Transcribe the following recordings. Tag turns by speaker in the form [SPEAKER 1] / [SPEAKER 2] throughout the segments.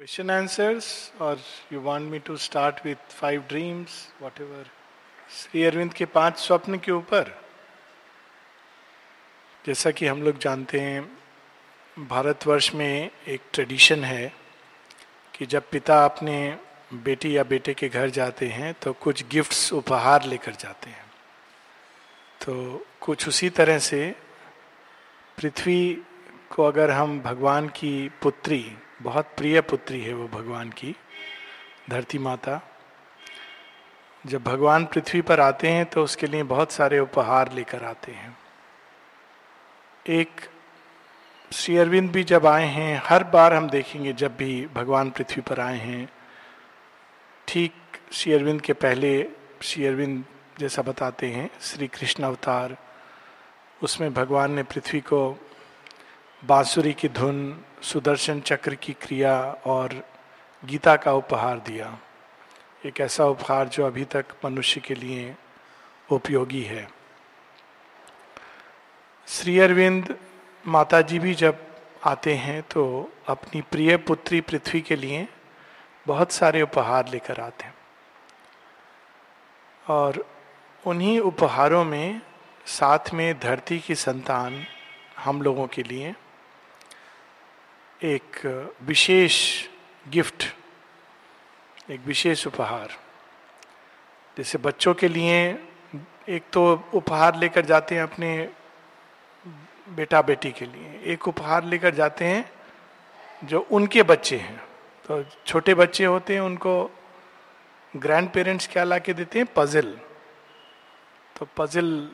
[SPEAKER 1] Question answers, or you want me to start with five dreams, whatever. Shri Arvind के पाँच स्वप्न के ऊपर जैसा कि हम लोग जानते हैं भारतवर्ष में एक ट्रेडिशन है कि जब पिता अपने बेटी या बेटे के घर जाते हैं तो कुछ गिफ्ट्स उपहार लेकर जाते हैं तो कुछ उसी तरह से पृथ्वी को अगर हम भगवान की पुत्री बहुत प्रिय पुत्री है वो भगवान की, धरती माता। जब भगवान पृथ्वी पर आते हैं तो उसके लिए बहुत सारे उपहार लेकर आते हैं। एक श्री अरविंद भी जब आए हैं, हर बार हम देखेंगे जब भी भगवान पृथ्वी पर आए हैं। ठीक श्री अरविंद के पहले श्री अरविंद जैसा बताते हैं, श्री कृष्ण अवतार, उसमें भगवान ने पृथ्वी को बांसुरी की धुन सुदर्शन चक्र की क्रिया और गीता का उपहार दिया। एक ऐसा उपहार जो अभी तक मनुष्य के लिए उपयोगी है। श्री अरविंद माता जी भी जब आते हैं तो अपनी प्रिय पुत्री पृथ्वी के लिए बहुत सारे उपहार लेकर आते हैं। और उन्हीं उपहारों में साथ में धरती की संतान हम लोगों के लिए एक विशेष गिफ्ट, एक विशेष उपहार। जैसे बच्चों के लिए एक तो उपहार लेकर जाते हैं अपने बेटा बेटी के लिए। एक उपहार लेकर जाते हैं जो उनके बच्चे हैं। तो छोटे बच्चे होते हैं, उनको ग्रैंड पेरेंट्स क्या ला के देते हैं? पजल। तो पजल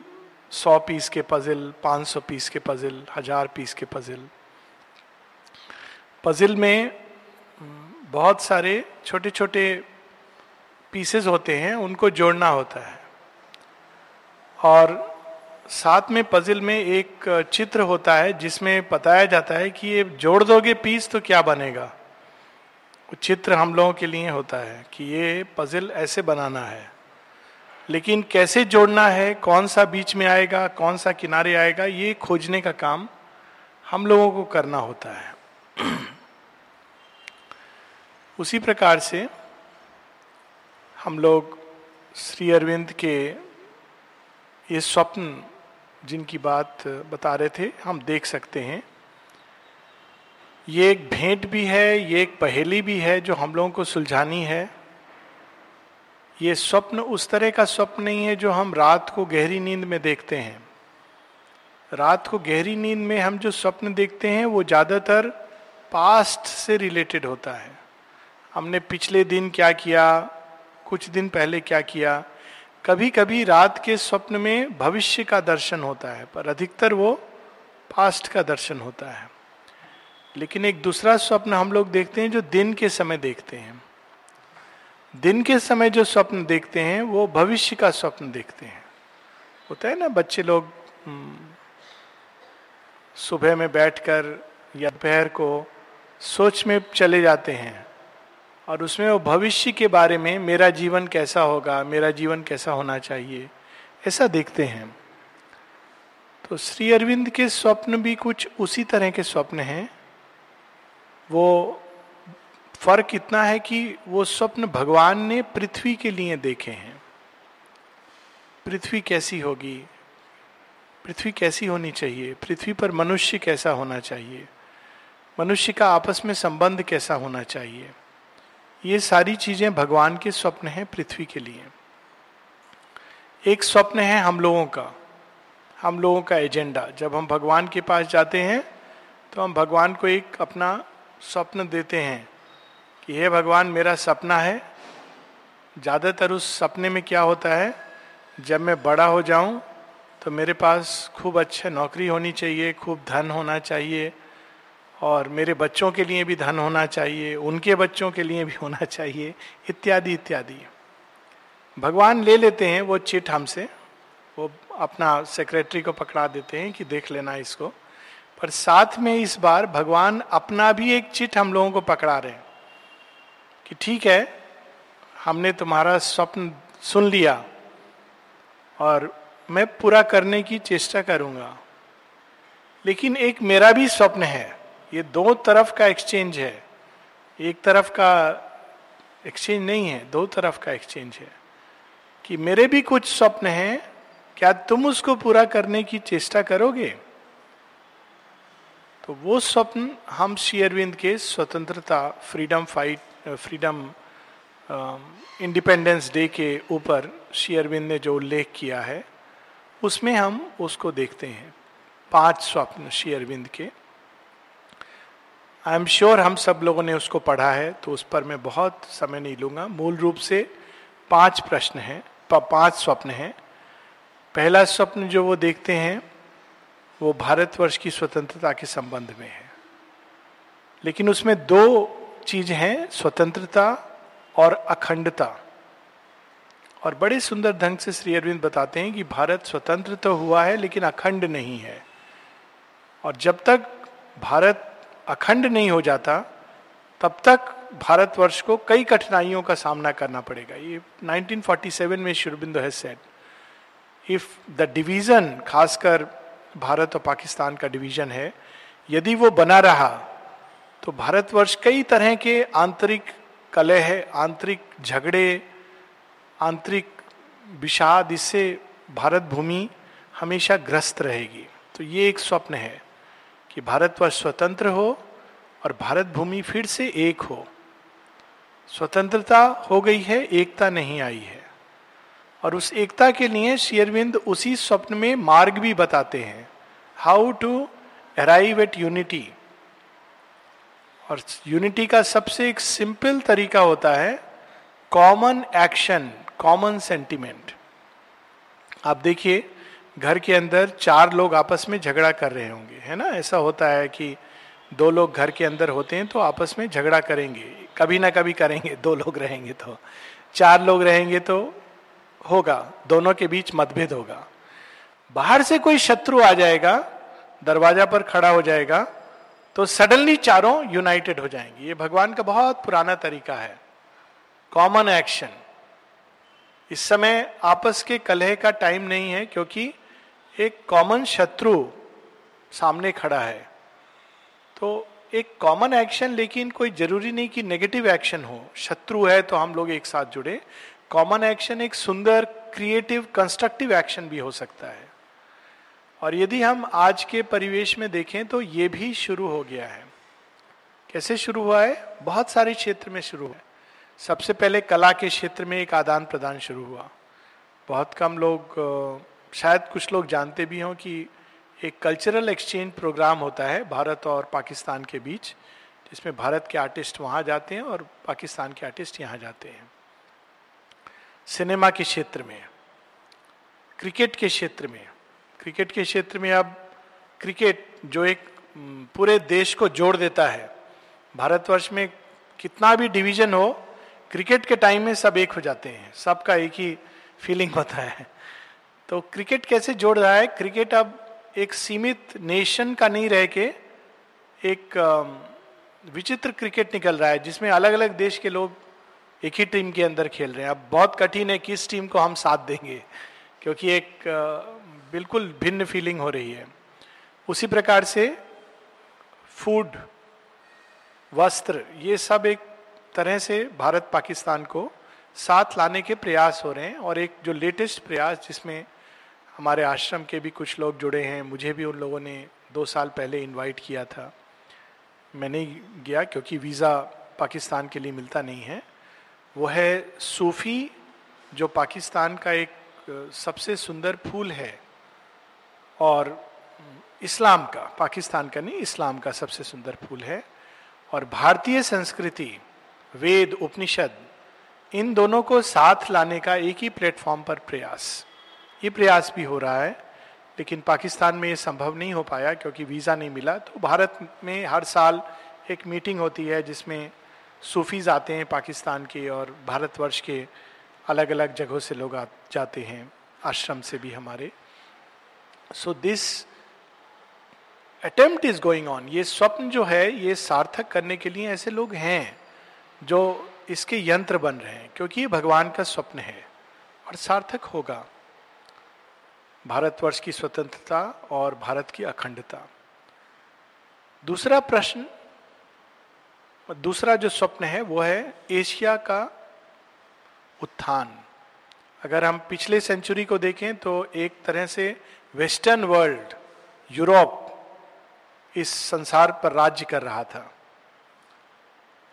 [SPEAKER 1] सौ पीस के पजल, पाँच सौ पीस के पजल, हज़ार पीस के पजल। पजिल में बहुत सारे छोटे छोटे पीसेस होते हैं, उनको जोड़ना होता है। और साथ में पजिल में एक चित्र होता है, जिसमें बताया जाता है कि ये जोड़ दोगे पीस तो क्या बनेगा? चित्र हम लोगों के लिए होता है कि ये पजिल ऐसे बनाना है। लेकिन कैसे जोड़ना है, कौन सा बीच में आएगा, कौन सा किनारे आएगा, ये खोजने का काम हम लोगों को करना होता है। उसी प्रकार से हम लोग श्री अरविंद के ये स्वप्न जिनकी बात बता रहे थे, हम देख सकते हैं। ये एक भेंट भी है, ये एक पहेली भी है जो हम लोगों को सुलझानी है। ये स्वप्न उस तरह का स्वप्न नहीं है जो हम रात को गहरी नींद में देखते हैं। रात को गहरी नींद में हम जो स्वप्न देखते हैं, वो ज़्यादातर पास्ट से रिलेटेड होता है। हमने पिछले दिन क्या किया? कुछ दिन पहले क्या किया? कभी कभी रात के स्वप्न में भविष्य का दर्शन होता है पर अधिकतर वो पास्ट का दर्शन होता है। लेकिन एक दूसरा स्वप्न हम लोग देखते हैं जो दिन के समय देखते हैं। दिन के समय जो स्वप्न देखते हैं वो भविष्य का स्वप्न देखते हैं। होता है ना बच्चे लोग हम्म, सुबह में बैठकर या दोपहर को सोच में चले जाते हैं। और उसमें वो भविष्य के बारे में मेरा जीवन कैसा होगा, मेरा जीवन कैसा होना चाहिए, ऐसा देखते हैं। तो श्री अरविंद के स्वप्न भी कुछ उसी तरह के स्वप्न हैं। वो फ़र्क इतना है कि वो स्वप्न भगवान ने पृथ्वी के लिए देखे हैं। पृथ्वी कैसी होगी? पृथ्वी कैसी होनी चाहिए? पृथ्वी पर मनुष्य कैसा होना चाहिए? मनुष्य का आपस में संबंध कैसा होना चाहिए? ये सारी चीज़ें भगवान के स्वप्न हैं पृथ्वी के लिए। एक स्वप्न है हम लोगों का, हम लोगों का एजेंडा। जब हम भगवान के पास जाते हैं तो हम भगवान को एक अपना स्वप्न देते हैं कि, हे भगवान, मेरा सपना है। ज़्यादातर उस सपने में क्या होता है, जब मैं बड़ा हो जाऊँ तो मेरे पास खूब अच्छा नौकरी होनी चाहिए, खूब धन होना चाहिए और मेरे बच्चों के लिए भी धन होना चाहिए, उनके बच्चों के लिए भी होना चाहिए, इत्यादि इत्यादि। भगवान ले लेते हैं वो चिट हमसे, वो अपना सेक्रेटरी को पकड़ा देते हैं कि देख लेना इसको। पर साथ में इस बार भगवान अपना भी एक चिट हम लोगों को पकड़ा रहे हैं कि ठीक है, हमने तुम्हारा स्वप्न सुन लिया और मैं पूरा करने की चेष्टा करूँगा। लेकिन एक मेरा भी स्वप्न है। ये दो तरफ़ का एक्सचेंज है। एक तरफ़ का एक्सचेंज नहीं है, दो तरफ़ का एक्सचेंज है। कि मेरे भी कुछ स्वप्न हैं, क्या तुम उसको पूरा करने की चेष्टा करोगे? तो वो स्वप्न हम शेयरविंद के स्वतंत्रता freedom fight freedom independence day के ऊपर शेयरविंद ने जो उल्लेख किया है, उसमें हम उसको देखते हैं। पाँच स्वप्न शेयरविंद के। आई एम श्योर हम सब लोगों ने उसको पढ़ा है तो उस पर मैं बहुत समय नहीं लूँगा। मूल रूप से पाँच प्रश्न हैं पाँच स्वप्न हैं। पहला स्वप्न जो वो देखते हैं, वो भारतवर्ष की स्वतंत्रता के संबंध में है। लेकिन उसमें दो चीज़ हैं, स्वतंत्रता और अखंडता। और बड़े सुंदर ढंग से श्री अरविंद बताते हैं कि भारत स्वतंत्र तो हुआ है, लेकिन अखंड नहीं है। और जब तक भारत अखंड नहीं हो जाता, तब तक भारतवर्ष को कई कठिनाइयों का सामना करना पड़ेगा। ये 1947 में शुरबिंदु है सेट इफ़ द डिवीज़न खासकर भारत और पाकिस्तान का डिवीज़न है, यदि वो बना रहा तो भारतवर्ष कई तरह के आंतरिक कलह आंतरिक झगड़े, आंतरिक विषाद, इससे भारत भूमि हमेशा ग्रस्त रहेगी। तो ये एक स्वप्न है। कि भारतवर्ष स्वतंत्र हो और भारत भूमि फिर से एक हो। स्वतंत्रता हो गई है, एकता नहीं आई है। और उस एकता के लिए शेयरविंद उसी स्वप्न में मार्ग भी बताते हैं। How to arrive at unity और यूनिटी का सबसे एक सिंपल तरीका होता है कॉमन एक्शन कॉमन सेंटिमेंट आप देखिए घर के अंदर चार लोग आपस में झगड़ा कर रहे होंगे, है ना? ऐसा होता है कि दो लोग घर के अंदर होते हैं तो आपस में झगड़ा करेंगे, कभी ना कभी करेंगे, दो लोग रहेंगे तो। चार लोग रहेंगे तो होगा, दोनों के बीच मतभेद होगा। बाहर से कोई शत्रु आ जाएगा, दरवाज़ा पर खड़ा हो जाएगा तो सडनली चारों यूनाइटेड हो जाएँगे। ये भगवान का बहुत पुराना तरीका है कॉमन एक्शन इस समय आपस के कलह का टाइम नहीं है, क्योंकि एक कॉमन शत्रु सामने खड़ा है। तो एक कॉमन एक्शन लेकिन कोई ज़रूरी नहीं कि नेगेटिव एक्शन हो। शत्रु है तो हम लोग एक साथ जुड़े। कॉमन एक्शन एक सुंदर क्रिएटिव कंस्ट्रक्टिव एक्शन भी हो सकता है। और यदि हम आज के परिवेश में देखें तो ये भी शुरू हो गया है। कैसे शुरू हुआ है? बहुत सारे क्षेत्र में शुरू है। सबसे पहले कला के क्षेत्र में एक आदान प्रदान शुरू हुआ। बहुत कम लोग शायद कुछ लोग जानते भी हों कि एक कल्चरल एक्सचेंज प्रोग्राम होता है भारत और पाकिस्तान के बीच, जिसमें भारत के आर्टिस्ट वहाँ जाते हैं और पाकिस्तान के आर्टिस्ट यहाँ जाते हैं। सिनेमा के क्षेत्र में क्रिकेट के क्षेत्र में क्रिकेट के क्षेत्र में अब क्रिकेट जो एक पूरे देश को जोड़ देता है। भारतवर्ष में कितना भी डिवीज़न हो क्रिकेट के टाइम में सब एक हो जाते हैं, सबका एक ही फीलिंग होता है। तो क्रिकेट कैसे जोड़ रहा है? क्रिकेट अब एक सीमित नेशन का नहीं रह के एक विचित्र क्रिकेट निकल रहा है, जिसमें अलग अलग देश के लोग एक ही टीम के अंदर खेल रहे हैं। अब बहुत कठिन है किस टीम को हम साथ देंगे, क्योंकि एक बिल्कुल भिन्न फीलिंग हो रही है। उसी प्रकार से फ़ूड वस्त्र, ये सब एक तरह से भारत पाकिस्तान को साथ लाने के प्रयास हो रहे हैं, और एक जो लेटेस्ट प्रयास जिसमें हमारे आश्रम के भी कुछ लोग जुड़े हैं, मुझे भी उन लोगों ने दो साल पहले इनवाइट किया था। मैं नहीं गया क्योंकि वीज़ा पाकिस्तान के लिए मिलता नहीं है। वो है सूफी, जो पाकिस्तान का एक सबसे सुंदर फूल है। और इस्लाम का, पाकिस्तान का नहीं, इस्लाम का सबसे सुंदर फूल है। और भारतीय संस्कृति, वेद, उपनिषद, इन दोनों को साथ लाने का एक ही प्लेटफॉर्म पर प्रयास। ये प्रयास भी हो रहा है, लेकिन पाकिस्तान में ये संभव नहीं हो पाया क्योंकि वीज़ा नहीं मिला। तो भारत में हर साल एक मीटिंग होती है जिसमें सूफीज आते हैं पाकिस्तान के और भारतवर्ष के अलग अलग जगहों से लोग आ, जाते हैं, आश्रम से भी हमारे। So this attempt is going on ये स्वप्न जो है, ये सार्थक करने के लिए ऐसे लोग हैं जो इसके यंत्र बन रहे हैं, क्योंकि ये भगवान का स्वप्न है और सार्थक होगा। भारतवर्ष की स्वतंत्रता और भारत की अखंडता। दूसरा प्रश्न, दूसरा जो स्वप्न है, वो है एशिया का उत्थान। अगर हम पिछले सेंचुरी को देखें तो एक तरह से वेस्टर्न वर्ल्ड, यूरोप, इस संसार पर राज्य कर रहा था।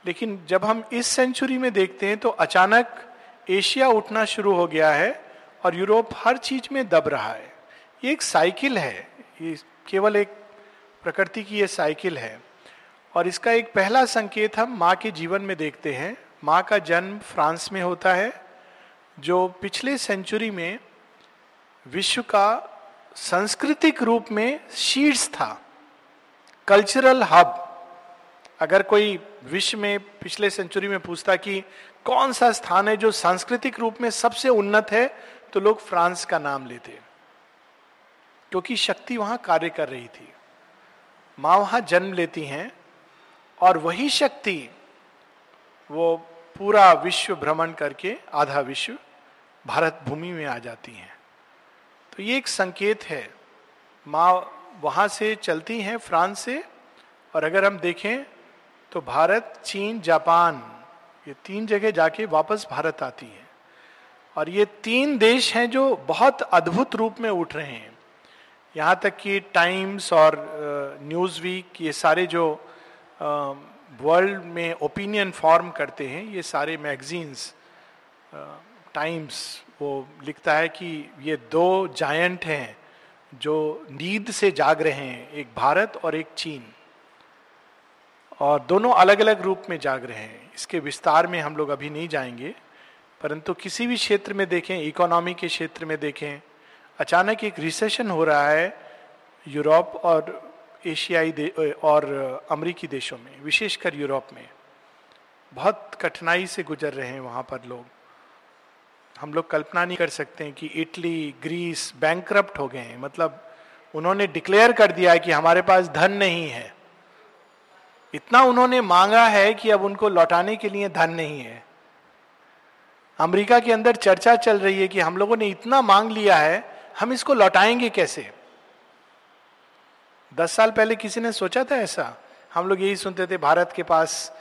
[SPEAKER 1] लेकिन जब हम इस सेंचुरी में देखते हैं तो अचानक एशिया उठना शुरू हो गया है और यूरोप हर चीज़ में दब रहा है। ये एक साइकिल है। ये केवल एक प्रकृति की ये साइकिल है। और इसका एक पहला संकेत हम माँ के जीवन में देखते हैं। माँ का जन्म फ्रांस में होता है, जो पिछले सेंचुरी में विश्व का सांस्कृतिक रूप में शीर्ष था। Cultural hub. अगर कोई विश्व में पिछले सेंचुरी में पूछता कि कौन सा स्थान है जो सांस्कृतिक रूप में सबसे उन्नत है तो लोग फ्रांस का नाम लेते क्योंकि शक्ति वहाँ कार्य कर रही थी। माँ वहाँ जन्म लेती हैं और वही शक्ति वो पूरा विश्व भ्रमण करके आधा विश्व भारत भूमि में आ जाती हैं। तो ये एक संकेत है। माँ वहाँ से चलती हैं, फ्रांस से, और अगर हम देखें तो भारत, चीन, जापान, ये तीन जगह जाके वापस भारत आती है। और ये तीन देश हैं जो बहुत अद्भुत रूप में उठ रहे हैं। यहाँ तक कि टाइम्स और न्यूज़ वीक ये सारे जो वर्ल्ड में ओपिनियन फॉर्म करते हैं, ये सारे मैगजीन्स टाइम्स, वो लिखता है कि ये दो जायंट हैं जो नींद से जाग रहे हैं, एक भारत और एक चीन। और दोनों अलग अलग रूप में जाग रहे हैं। इसके विस्तार में हम लोग अभी नहीं जाएँगे, परंतु किसी भी क्षेत्र में देखें इकोनॉमी के क्षेत्र में देखें, अचानक एक रिसेशन हो रहा है यूरोप और एशियाई और अमरीकी देशों में, विशेषकर यूरोप में। बहुत कठिनाई से गुजर रहे हैं वहाँ पर लोग। हम लोग कल्पना नहीं कर सकते हैं कि इटली, ग्रीस बैंक हो गए हैं। मतलब उन्होंने डिक्लेयर कर दिया है कि हमारे पास धन नहीं है। इतना उन्होंने मांगा है कि अब उनको लौटाने के लिए धन नहीं है। अमेरिका के अंदर चर्चा चल रही है कि हम लोगों ने इतना मांग लिया है, हम इसको लौटाएँगे कैसे? दस साल पहले किसी ने सोचा था ऐसा? हम लोग यही सुनते थे, भारत के पास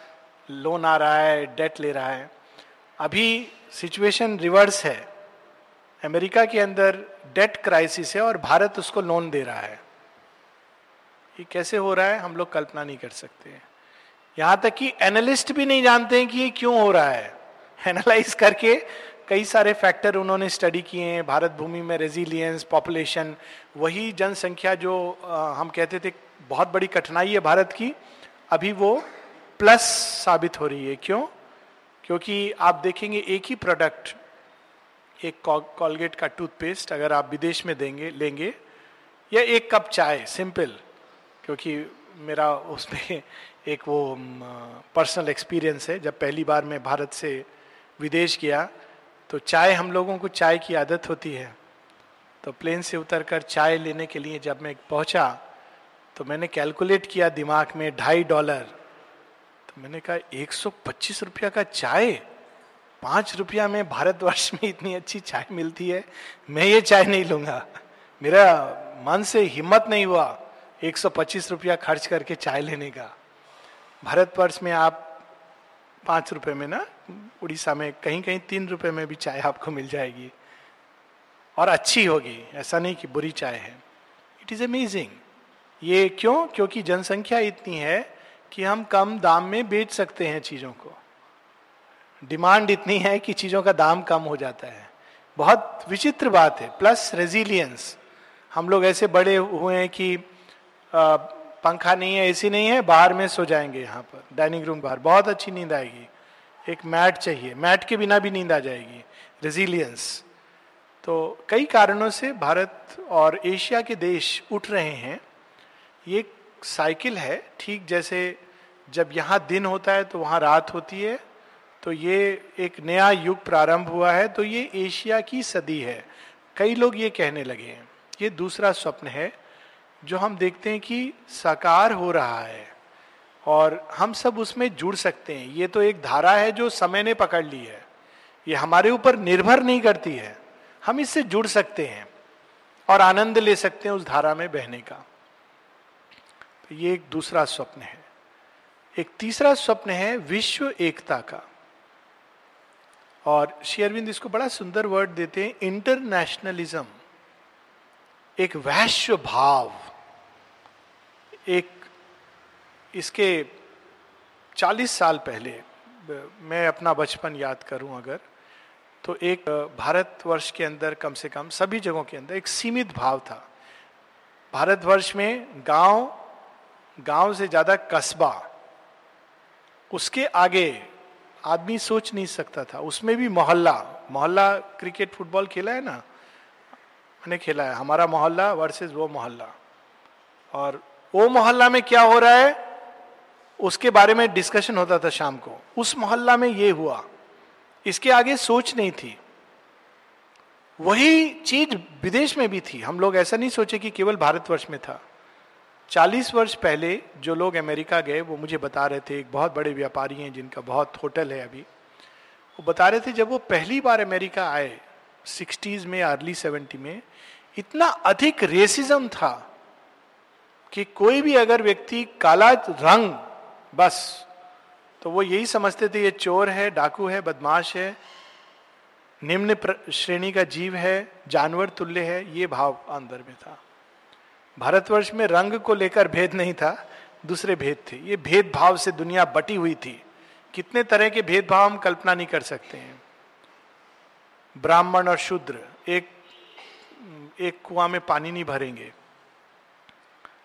[SPEAKER 1] लोन आ रहा है डेट ले रहा है। अभी सिचुएशन रिवर्स है। अमेरिका के अंदर डेट क्राइसिस है और भारत उसको लोन दे रहा है। ये कैसे हो रहा है हम लोग कल्पना नहीं कर सकते यहाँ तक कि एनालिस्ट भी नहीं जानते हैं कि ये क्यों हो रहा है। एनालाइज करके कई सारे फैक्टर उन्होंने स्टडी किए हैं भारत भूमि में रेजिलियंस पॉपुलेशन वही जनसंख्या जो आ, हम कहते थे बहुत बड़ी कठिनाई है भारत की अभी वो प्लस साबित हो रही है। क्यों? क्योंकि आप देखेंगे एक ही प्रोडक्ट एक कॉलगेट का टूथपेस्ट अगर आप विदेश में देंगे लेंगे या एक कप चाय सिंपल क्योंकि मेरा उसमें एक वो पर्सनल एक्सपीरियंस है। जब पहली बार मैं भारत से विदेश गया तो चाय, हम लोगों को चाय की आदत होती है। तो प्लेन से उतरकर चाय लेने के लिए जब मैं पहुँचा तो मैंने कैलकुलेट किया दिमाग में ढाई डॉलर तो मैंने कहा 125 रुपया का चाय? पाँच रुपया में भारतवर्ष में इतनी अच्छी चाय मिलती है? मैं ये चाय नहीं लूँगा। मेरा मन से हिम्मत नहीं हुआ। 125 रुपया खर्च करके चाय लेने का। भारतवर्ष में आप पाँच रुपये में ना, उड़ीसा में कहीं कहीं तीन रुपए में भी चाय आपको मिल जाएगी। और अच्छी होगी, ऐसा नहीं कि बुरी चाय है। इट इज़ अमेजिंग ये क्यों? क्योंकि जनसंख्या इतनी है कि हम कम दाम में बेच सकते हैं चीज़ों को। डिमांड इतनी है कि चीज़ों का दाम कम हो जाता है। बहुत विचित्र बात है। प्लस रेजिलियंस हम लोग ऐसे बड़े हुए हैं कि पंखा नहीं है, एसी नहीं है, बाहर में सो जाएँगे यहाँ पर, डाइनिंग रूम बाहर। बहुत अच्छी नींद आएगी। एक मैट चाहिए। मैट के बिना भी नींद आ जाएगी। रेजिलियंस तो कई कारणों से भारत और एशिया के देश उठ रहे हैं। ये साइकिल है, ठीक जैसे जब यहाँ दिन होता है तो वहाँ रात होती है। तो ये एक नया युग प्रारंभ हुआ है तो ये एशिया की सदी है। कई लोग ये कहने लगे हैं। ये दूसरा स्वप्न है। जो हम देखते हैं कि साकार हो रहा है और हम सब उसमें जुड़ सकते हैं। ये तो एक धारा है जो समय ने पकड़ ली है। ये हमारे ऊपर निर्भर नहीं करती है। हम इससे जुड़ सकते हैं और आनंद ले सकते हैं उस धारा में बहने का। तो ये एक दूसरा स्वप्न है। एक तीसरा स्वप्न है विश्व एकता का। और शेयरविंद इसको बड़ा सुंदर वर्ड देते हैं इंटरनेशनलिज्म एक वैश्य भाव। एक इसके 40 साल पहले, मैं अपना बचपन याद करूँ अगर तो एक भारतवर्ष के अंदर कम से कम सभी जगहों के अंदर एक सीमित भाव था। भारतवर्ष में गाँव गाँव से ज़्यादा कस्बा, उसके आगे आदमी सोच नहीं सकता था। उसमें भी मोहल्ला मोहल्ला क्रिकेट फुटबॉल खेला है ना? मैंने खेला है। हमारा मोहल्ला वर्सेस वो मोहल्ला। और वो मोहल्ला में क्या हो रहा है? उसके बारे में डिस्कशन होता था शाम को। उस मोहल्ला में ये हुआ। इसके आगे सोच नहीं थी। वही चीज़ विदेश में भी थी। हम लोग ऐसा नहीं सोचे कि केवल भारतवर्ष में था। चालीस वर्ष पहले जो लोग अमेरिका गए, वो मुझे बता रहे थे, एक बहुत बड़े व्यापारी हैं जिनका बहुत होटल है अभी। वो बता रहे थे जब वो पहली बार अमेरिका आए, सिक्सटीज में, अर्ली सेवेंटी में, इतना अधिक रेसिज्म था। कि कोई भी अगर व्यक्ति काला रंग, बस तो वो यही समझते थे, ये चोर है, डाकू है, बदमाश है, निम्न श्रेणी का जीव है, जानवर तुल्य है। ये भाव अंदर में था। भारतवर्ष में रंग को लेकर भेद नहीं था, दूसरे भेद थे। ये भेदभाव से दुनिया बटी हुई थी। कितने तरह के भेदभाव हम कल्पना नहीं कर सकते हैं। ब्राह्मण और शूद्र, एक एक कुआँ में पानी नहीं भरेंगे।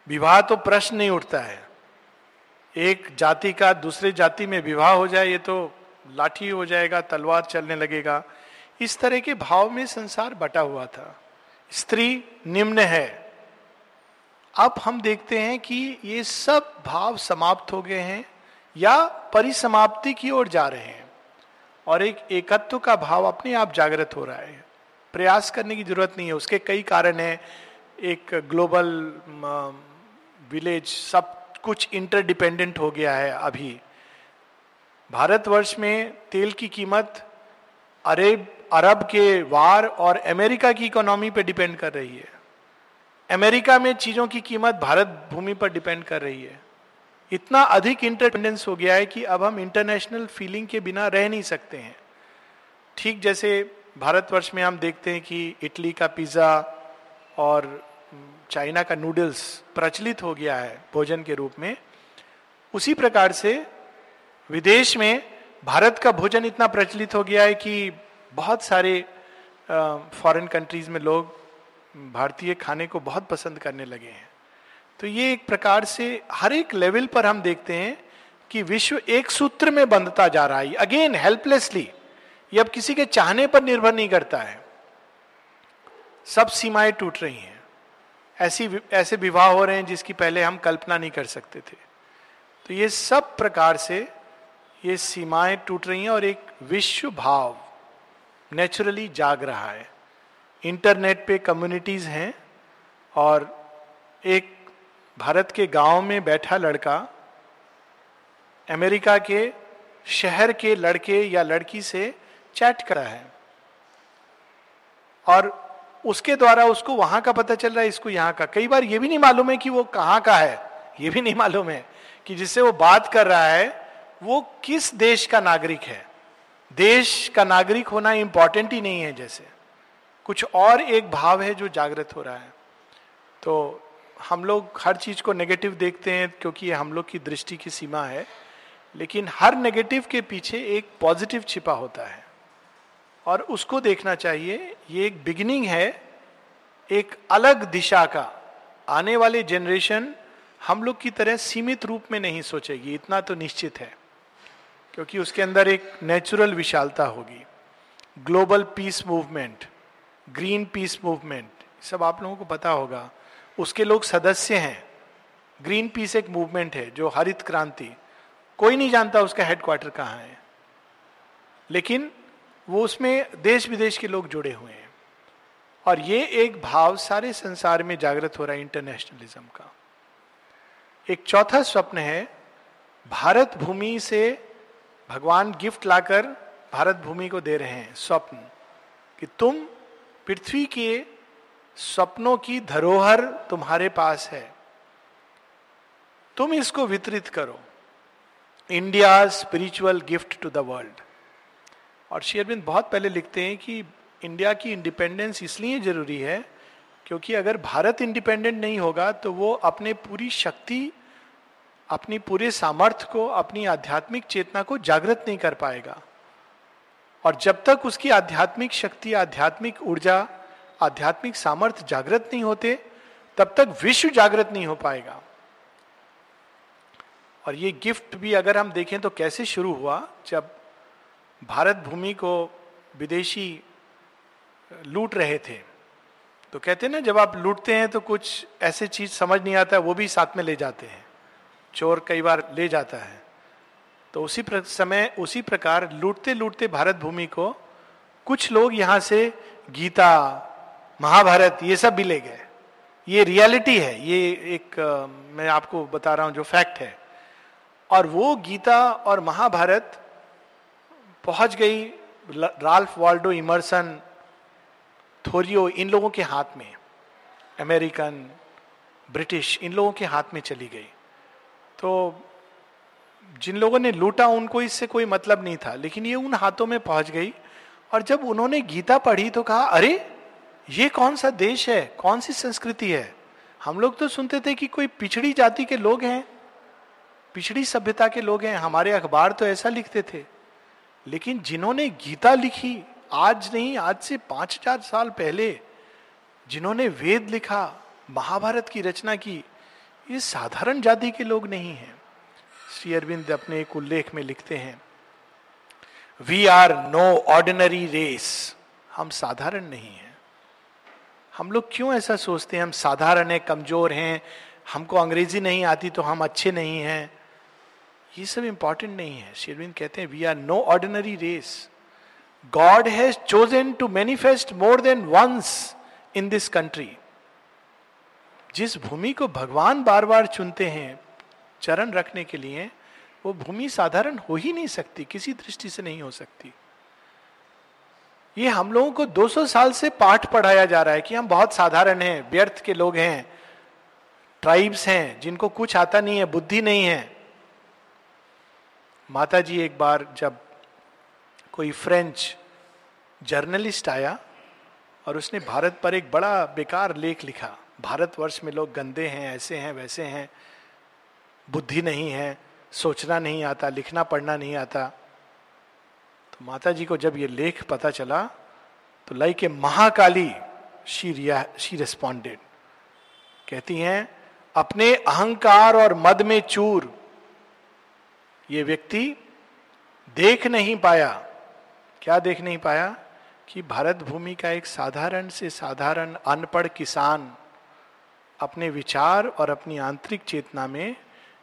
[SPEAKER 1] विवाह तो प्रश्न नहीं उठता है। एक जाति का दूसरे जाति में विवाह हो जाए, ये तो लाठी हो जाएगा, तलवार चलने लगेगा। इस तरह के भाव में संसार बटा हुआ था। स्त्री निम्न है। अब हम देखते हैं कि ये सब भाव समाप्त हो गए हैं या परिसमाप्ति की ओर जा रहे हैं। और एक एकत्व का भाव अपने आप जागृत हो रहा है। प्रयास करने की ज़रूरत नहीं है। उसके कई कारण हैं। एक ग्लोबल विलेज सब कुछ इंटरडिपेंडेंट हो गया है अभी। भारतवर्ष में तेल की कीमत अरेब, अरब के वार और अमेरिका की इकोनॉमी पर डिपेंड कर रही है। अमेरिका में चीज़ों की कीमत भारत भूमि पर डिपेंड कर रही है। इतना अधिक इंटरडिपेंडेंस हो गया है कि अब हम इंटरनेशनल फीलिंग के बिना रह नहीं सकते हैं। ठीक जैसे भारतवर्ष में हम देखते हैं कि इटली का पिज़्ज़ा और चाइना का नूडल्स प्रचलित हो गया है भोजन के रूप में, उसी प्रकार से विदेश में भारत का भोजन इतना प्रचलित हो गया है कि बहुत सारे फॉरेन कंट्रीज़ में लोग भारतीय खाने को बहुत पसंद करने लगे हैं। तो ये एक प्रकार से हर एक लेवल पर हम देखते हैं कि विश्व एक सूत्र में बंधता जा रहा है। अगेन हेल्पलेसली ये अब किसी के चाहने पर निर्भर नहीं करता है। सब सीमाएँ टूट रही हैं। ऐसी ऐसे विवाह हो रहे हैं जिसकी पहले हम कल्पना नहीं कर सकते थे। तो ये सब प्रकार से ये सीमाएँ टूट रही हैं और एक विश्व भाव नेचुरली जाग रहा है। इंटरनेट पे कम्युनिटीज हैं और एक भारत के गाँव में बैठा लड़का, अमेरिका के शहर के लड़के या लड़की से चैट करा है। और उसके द्वारा उसको वहाँ का पता चल रहा है, इसको यहाँ का। कई बार ये भी नहीं मालूम है कि वो कहाँ का है, ये भी नहीं मालूम है कि जिससे वो बात कर रहा है, वो किस देश का नागरिक है। देश का नागरिक होना इंपॉर्टेंट ही नहीं है जैसे। कुछ और एक भाव है जो जागृत हो रहा है। तो हम लोग हर चीज़ को नेगेटिव देखते हैं, क्योंकि ये हम लोग की दृष्टि की सीमा है। लेकिन हर नेगेटिव के पीछे एक पॉजिटिव छिपा होता है। और उसको देखना चाहिए, ये एक बिगिनिंग है, एक अलग दिशा का। आने वाले जनरेशन हम लोग की तरह सीमित रूप में नहीं सोचेगी, इतना तो निश्चित है, क्योंकि उसके अंदर एक नेचुरल विशालता होगी। Global peace movement green peace movement सब आप लोगों को पता होगा। उसके लोग सदस्य हैं। ग्रीन पीस एक मूवमेंट है, जो हरित क्रांति, कोई नहीं जानता उसका हेडक्वार्टर कहाँ है। लेकिन वो उसमें देश विदेश के लोग जुड़े हुए हैं। और ये एक भाव सारे संसार में जागृत हो रहा है इंटरनेशनलिज्म का। एक चौथा स्वप्न है, भारत भूमि से भगवान गिफ्ट लाकर भारत भूमि को दे रहे हैं। स्वप्न कि तुम पृथ्वी के स्वप्नों की धरोहर तुम्हारे पास है। तुम इसको वितरित करो। India spiritual gift to the world और शेयरबिंद बहुत पहले लिखते हैं कि इंडिया की इंडिपेंडेंस इसलिए ज़रूरी है क्योंकि अगर भारत इंडिपेंडेंट नहीं होगा तो वो अपने पूरी शक्ति, अपनी पूरे सामर्थ्य को, अपनी आध्यात्मिक चेतना को जागृत नहीं कर पाएगा। और जब तक उसकी आध्यात्मिक शक्ति, आध्यात्मिक ऊर्जा, आध्यात्मिक सामर्थ्य जागृत नहीं होते, तब तक विश्व जागृत नहीं हो पाएगा। और ये गिफ्ट भी अगर हम देखें तो कैसे शुरू हुआ, जब भारत भूमि को विदेशी लूट रहे थे। तो कहते हैं ना, जब आप लूटते हैं तो कुछ ऐसे चीज़ समझ नहीं आता, वो भी साथ में ले जाते हैं। चोर कई बार ले जाता है। तो उसी समय उसी प्रकार लूटते लूटते भारत भूमि को कुछ लोग यहाँ से गीता, महाभारत, ये सब भी ले गए। ये रियलिटी है, ये एक मैं आपको बता रहा हूँ जो फैक्ट है। और वो गीता और महाभारत पहुँच गई राल्फ वाल्डो इमर्सन, थोरियो, इन लोगों के हाथ में, अमेरिकन, ब्रिटिश, इन लोगों के हाथ में चली गई। तो जिन लोगों ने लूटा, उनको इससे कोई मतलब नहीं था, लेकिन ये उन हाथों में पहुँच गई, और जब उन्होंने गीता पढ़ी तो कहा, अरे, ये कौन सा देश है? कौन सी संस्कृति है? हम लोग तो सुनते थे कि कोई पिछड़ी जाति के लोग हैं, पिछड़ी सभ्यता के लोग हैं, हमारे अखबार तो ऐसा लिखते थे। लेकिन जिन्होंने गीता लिखी, आज नहीं, आज से पाँच हज़ार साल पहले, जिन्होंने वेद लिखा, महाभारत की रचना की, ये साधारण जाति के लोग नहीं हैं। श्री अरविंद अपने एक उल्लेख में लिखते हैं we are no ordinary race हम साधारण नहीं हैं। हम लोग क्यों ऐसा सोचते हैं? हम साधारण हैं, कमज़ोर हैं, हमको अंग्रेज़ी नहीं आती तो हम अच्छे नहीं हैं। ये सब इंपॉर्टेंट नहीं है। शेरविंद कहते हैं we are no ordinary race God has chosen to manifest more than once in this country जिस भूमि को भगवान बार बार चुनते हैं, चरण रखने के लिए, वो भूमि साधारण हो ही नहीं सकती, किसी दृष्टि से नहीं हो सकती। ये हम लोगों को 200 साल से पाठ पढ़ाया जा रहा है कि हम बहुत साधारण हैं, व्यर्थ के लोग हैं, ट्राइब्स हैं, जिनको कुछ आता नहीं है, बुद्धि नहीं है। माता जी एक बार जब कोई फ्रेंच जर्नलिस्ट आया और उसने भारत पर एक बड़ा बेकार लेख लिखा, भारतवर्ष में लोग गंदे हैं, ऐसे हैं, वैसे हैं, बुद्धि नहीं है, सोचना नहीं आता, लिखना, पढ़ना नहीं आता। तो माता जी को जब ये लेख पता चला तो लाई के महाकाली शी रिया शी रिस्पॉन्डेड कहती हैं, अपने अहंकार और मद में चूर ये व्यक्ति देख नहीं पाया। क्या देख नहीं पाया? कि भारत भूमि का एक साधारण से साधारण अनपढ़ किसान अपने विचार और अपनी आंतरिक चेतना में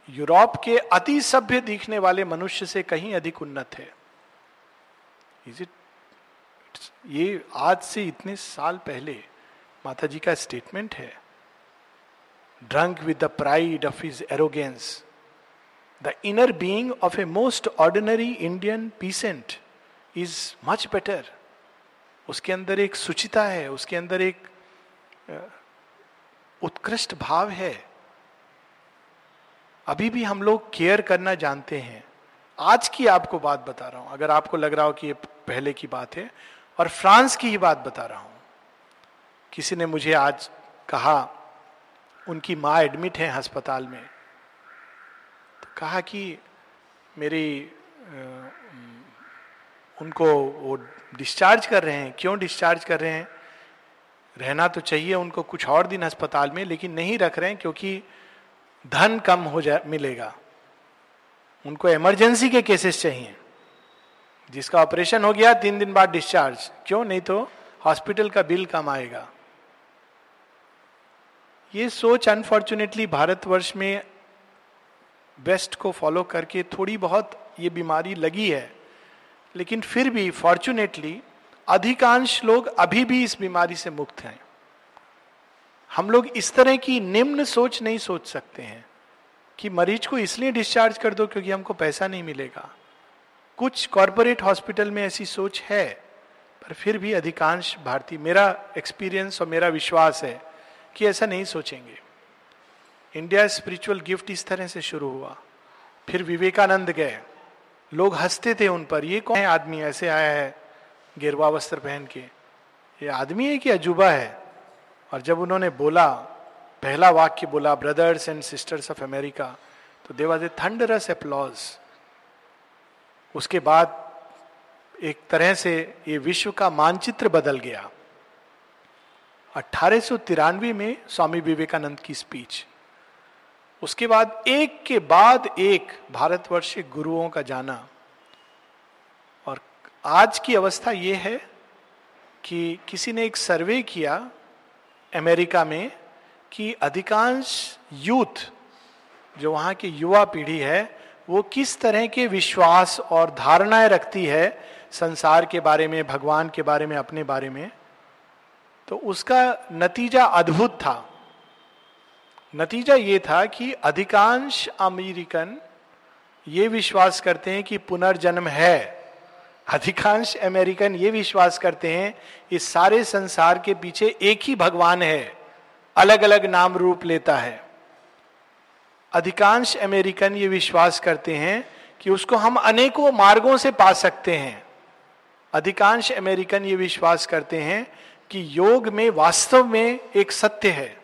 [SPEAKER 1] यूरोप के अति सभ्य दिखने वाले मनुष्य से कहीं अधिक उन्नत है। इज़ इट ये आज से इतने साल पहले माता जी का स्टेटमेंट है। Drunk with the pride of his arrogance the inner being of a most ordinary Indian peasant is much better उसके अंदर एक सुचिता है, उसके अंदर एक उत्कृष्ट भाव है। अभी भी हम लोग केयर करना जानते हैं। आज की आपको बात बता रहा हूँ। अगर आपको लग रहा हो कि ये पहले की बात है, और फ्रांस की ही बात बता रहा हूँ। किसी ने मुझे आज कहा, उनकी माँ एडमिट है अस्पताल में। कहा कि मेरी उनको वो डिस्चार्ज कर रहे हैं। क्यों डिस्चार्ज कर रहे हैं? रहना तो चाहिए उनको कुछ और दिन अस्पताल में, लेकिन नहीं रख रहे हैं क्योंकि धन कम हो जाए मिलेगा। उनको इमरजेंसी के केसेस चाहिए। जिसका ऑपरेशन हो गया, तीन दिन बाद डिस्चार्ज क्यों? नहीं तो हॉस्पिटल का बिल कम आएगा। ये सोच अनफॉर्चुनेटली भारतवर्ष में वेस्ट को फॉलो करके थोड़ी बहुत ये बीमारी लगी है। लेकिन फिर भी फॉर्चुनेटली अधिकांश लोग अभी भी इस बीमारी से मुक्त हैं। हम लोग इस तरह की निम्न सोच नहीं सोच सकते हैं कि मरीज़ को इसलिए डिस्चार्ज कर दो क्योंकि हमको पैसा नहीं मिलेगा। कुछ कॉरपोरेट हॉस्पिटल में ऐसी सोच है, पर फिर भी अधिकांश भारतीय, मेरा एक्सपीरियंस और मेरा विश्वास है कि ऐसा नहीं सोचेंगे। इंडिया स्पिरिचुअल गिफ्ट इस तरह से शुरू हुआ। फिर विवेकानंद गए। लोग हँसते थे उन पर, ये कौन है आदमी ऐसे आया है गेरवा वस्त्र पहन के? ये आदमी है कि अजूबा है? और जब उन्होंने बोला, पहला वाक्य बोला brothers and sisters of America तो there was a thunderous applause उसके बाद एक तरह से ये विश्व का मानचित्र बदल गया। अठारह में स्वामी विवेकानंद की स्पीच उसके बाद एक के बाद एक भारतवर्ष गुरुओं का जाना। और आज की अवस्था यह है कि किसी ने एक सर्वे किया अमेरिका में कि अधिकांश यूथ जो वहाँ की युवा पीढ़ी है, वो किस तरह के विश्वास और धारणाएँ रखती है संसार के बारे में, भगवान के बारे में, अपने बारे में। तो उसका नतीजा अद्भुत था। नतीजा ये था कि अधिकांश अमेरिकन ये विश्वास करते हैं कि पुनर्जन्म है। अधिकांश अमेरिकन ये विश्वास करते हैं, इस सारे संसार के पीछे एक ही भगवान है अलग अलग नाम रूप लेता है। अधिकांश अमेरिकन ये विश्वास करते हैं कि उसको हम अनेकों मार्गों से पा सकते हैं। अधिकांश अमेरिकन ये विश्वास करते हैं कि योग में वास्तव में एक सत्य है।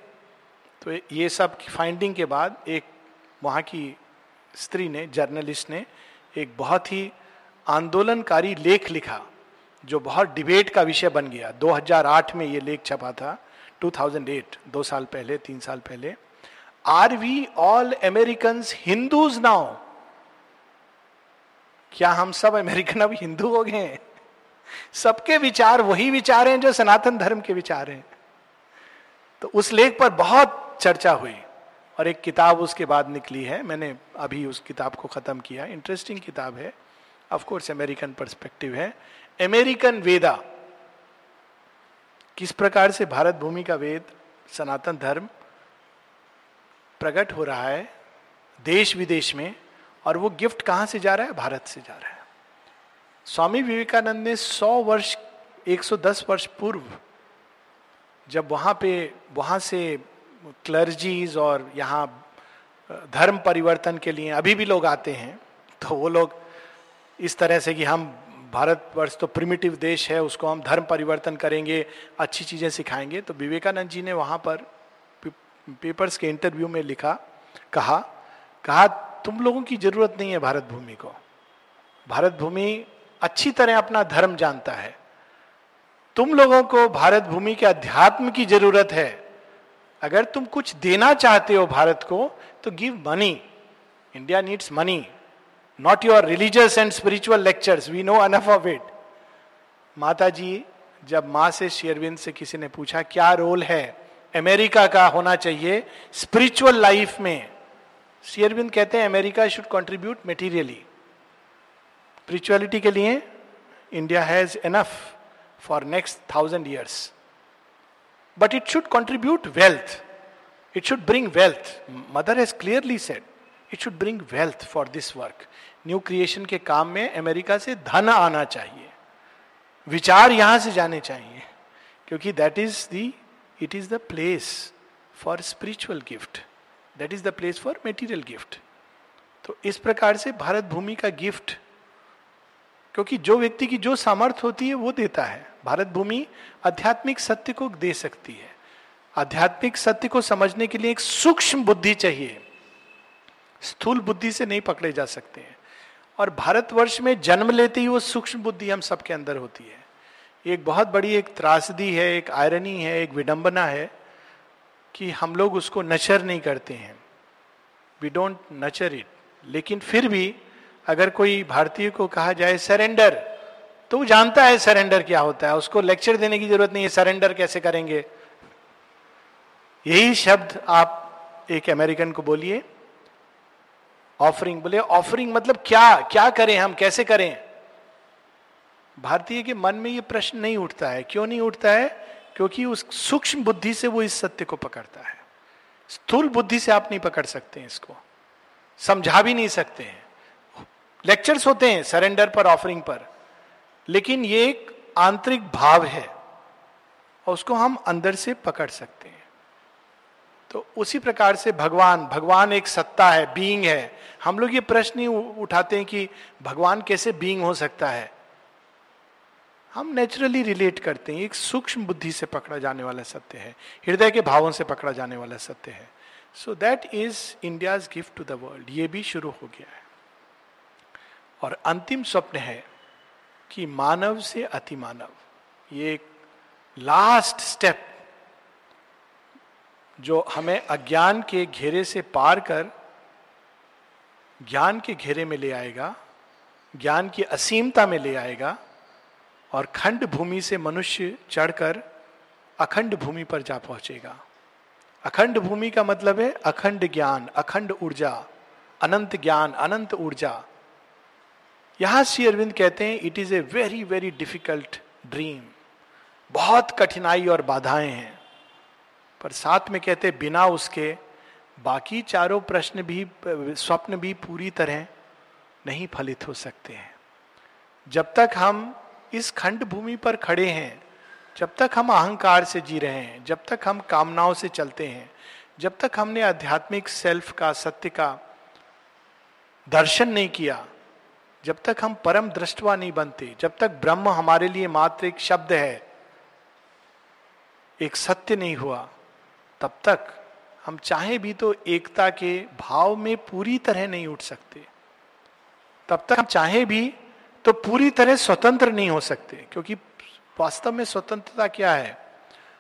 [SPEAKER 1] तो ये सब फाइंडिंग के बाद एक वहाँ की स्त्री ने जर्नलिस्ट ने एक बहुत ही आंदोलनकारी लेख लिखा, जो बहुत डिबेट का विषय बन गया। 2008 में ये लेख छपा था 2008 दो साल पहले, तीन साल पहले। Are we all American Hindus now क्या हम सब अमेरिकन अब हिंदू हो गए सबके विचार वही विचार हैं जो सनातन धर्म के विचार हैं। तो उस लेख पर बहुत चर्चा हुई और एक किताब उसके बाद निकली है। मैंने अभी उस किताब को खत्म किया। इंटरेस्टिंग किताब है। ऑफ़ कोर्स अमेरिकन परस्पेक्टिव है। अमेरिकन वेदा किस प्रकार से भारत भूमि का वेद, सनातन धर्म प्रकट हो रहा है देश विदेश में और वो गिफ्ट कहाँ से जा रहा है? भारत से जा रहा है। स्वामी विवेकानंद ने 100 वर्ष 110 वर्ष पूर्व जब वहाँ पे, वहाँ से क्लर्जीज और यहाँ धर्म परिवर्तन के लिए अभी भी लोग आते हैं तो वो लोग इस तरह से कि हम भारतवर्ष तो प्रिमिटिव देश है, उसको हम धर्म परिवर्तन करेंगे, अच्छी चीज़ें सिखाएँगे तो विवेकानंद जी ने वहाँ पर पेपर्स के इंटरव्यू में लिखा, कहा कहा, तुम लोगों की ज़रूरत नहीं है भारत भूमि को। भारत भूमि अच्छी तरह अपना धर्म जानता है। तुम लोगों को भारत भूमि के अध्यात्म की ज़रूरत है। अगर तुम कुछ देना चाहते हो भारत को तो give money India needs money not your religious and spiritual lectures we know enough of it माता जी जब माँ से शेयरविंद से किसी ने पूछा, क्या रोल है? अमेरिका का होना चाहिए स्पिरिचुअल लाइफ में. शेयरविंद कहते हैं, America should contribute materially spirituality के लिए India has enough for next thousand years but it should contribute wealth. It should bring wealth. Mother has clearly said it should bring wealth for this work. New creation के काम में America से धन आना चाहिए विचार यहाँ से जाने चाहिए क्योंकि that is the it is the place for spiritual gift that is the place for material gift तो इस प्रकार से भारत भूमि का गिफ्ट क्योंकि जो व्यक्ति की जो सामर्थ्य होती है, वो देता है। भारत भूमि आध्यात्मिक सत्य को दे सकती है। आध्यात्मिक सत्य को समझने के लिए एक सूक्ष्म बुद्धि चाहिए। स्थूल बुद्धि से नहीं पकड़े जा सकते हैं। और भारतवर्ष में जन्म लेते ही वो सूक्ष्म बुद्धि हम सबके अंदर होती है। एक बहुत बड़ी एक त्रासदी है, एक आयरनी है, एक विडंबना है कि हम लोग उसको नचर नहीं करते हैं। वी डोंट नचर इट लेकिन फिर भी अगर कोई भारतीय को कहा जाए सरेंडर तो वो जानता है सरेंडर क्या होता है। उसको लेक्चर देने की ज़रूरत नहीं है सरेंडर कैसे करेंगे? यही शब्द आप एक अमेरिकन को बोलिए ऑफरिंग बोले ऑफरिंग मतलब क्या क्या करें हम, कैसे करें? भारतीय के मन में ये प्रश्न नहीं उठता है। क्यों नहीं उठता है? क्योंकि उस सूक्ष्म बुद्धि से वो इस सत्य को पकड़ता है। स्थूल बुद्धि से आप नहीं पकड़ सकते इसको। समझा भी नहीं सकते हैं। लेक्चर्स होते हैं सरेंडर पर ऑफरिंग पर। लेकिन ये एक आंतरिक भाव है और उसको हम अंदर से पकड़ सकते हैं। तो उसी प्रकार से भगवान भगवान एक सत्ता है बीइंग है। हम लोग ये प्रश्न ही उठाते हैं कि भगवान कैसे बीइंग हो सकता है? हम नेचुरली रिलेट करते हैं, एक सूक्ष्म बुद्धि से पकड़ा जाने वाला सत्य है, हृदय के भावों से पकड़ा जाने वाला सत्य है। So that is India's gift to the world ये भी शुरू हो गया है। और अंतिम स्वप्न है कि मानव से अति मानव। ये लास्ट स्टेप जो हमें अज्ञान के घेरे से पार कर, ज्ञान के घेरे में ले आएगा, ज्ञान की असीमता में ले आएगा और खंड भूमि से मनुष्य चढ़कर अखंड भूमि पर जा पहुंचेगा। अखंड भूमि का मतलब है अखंड ज्ञान, अखंड ऊर्जा, अनंत ज्ञान, अनंत ऊर्जा। यहाँ श्री अरविंद कहते हैं it is a very very difficult dream बहुत कठिनाई और बाधाएँ हैं. पर साथ में कहते हैं, बिना उसके बाकी चारों प्रश्न भी, स्वप्न भी पूरी तरह नहीं फलित हो सकते हैं। जब तक हम इस खंड भूमि पर खड़े हैं, जब तक हम अहंकार से जी रहे हैं, जब तक हम कामनाओं से चलते हैं, जब तक हमने आध्यात्मिक सेल्फ का, सत्य का दर्शन नहीं किया जब तक हम परम दृष्टवा नहीं बनते, जब तक ब्रह्म हमारे लिए मात्र एक शब्द है, एक सत्य नहीं हुआ, तब तक हम चाहे भी तो एकता के भाव में पूरी तरह नहीं उठ सकते। तब तक हम चाहे भी तो पूरी तरह स्वतंत्र नहीं हो सकते, क्योंकि वास्तव में स्वतंत्रता क्या है?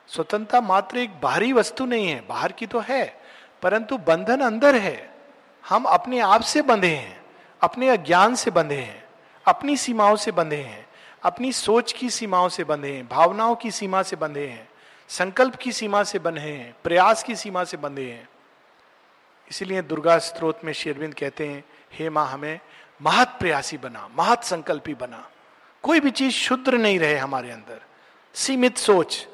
[SPEAKER 1] स्वतंत्रता मात्र एक बाहरी वस्तु नहीं है, बाहर की तो है, परंतु बंधन अंदर है। हम अपने आप से बंधे हैं। अपने अज्ञान से बंधे हैं, अपनी सीमाओं से बंधे हैं, अपनी सोच की सीमाओं से बंधे हैं, भावनाओं की सीमा से बंधे हैं, संकल्प की सीमा से बंधे हैं, प्रयास की सीमा से बंधे हैं। इसीलिए दुर्गा स्त्रोत में शेरविंद कहते हैं, हे माँ, हमें महत प्रयासी बना, महत संकल्पी बना। कोई भी चीज़ शुद्र नहीं रहे हमारे अंदर। सीमित सोच।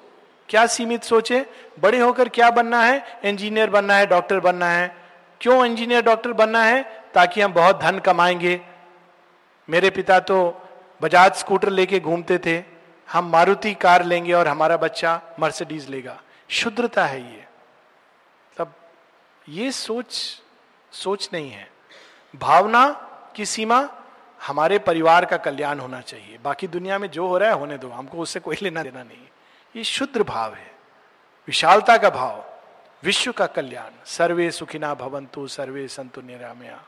[SPEAKER 1] क्या सीमित सोच है? बड़े होकर क्या बनना है? इंजीनियर बनना है, डॉक्टर बनना है। क्यों इंजीनियर, डॉक्टर बनना है? ताकि हम बहुत धन कमाएँगे। मेरे पिता तो बजाज स्कूटर लेके घूमते थे। हम मारुति कार लेंगे और हमारा बच्चा मर्सिडीज लेगा। शुद्रता है ये। तब ये सोच सोच नहीं है। भावना की सीमा हमारे परिवार का कल्याण होना चाहिए। बाकी दुनिया में जो हो रहा है, होने दो। हमको उससे कोई लेना देना नहीं ये शुद्ध भाव है। विशालता का भाव। विश्व का कल्याण। सर्वे सुखिना भवंतु सर्वे संतु निरामया।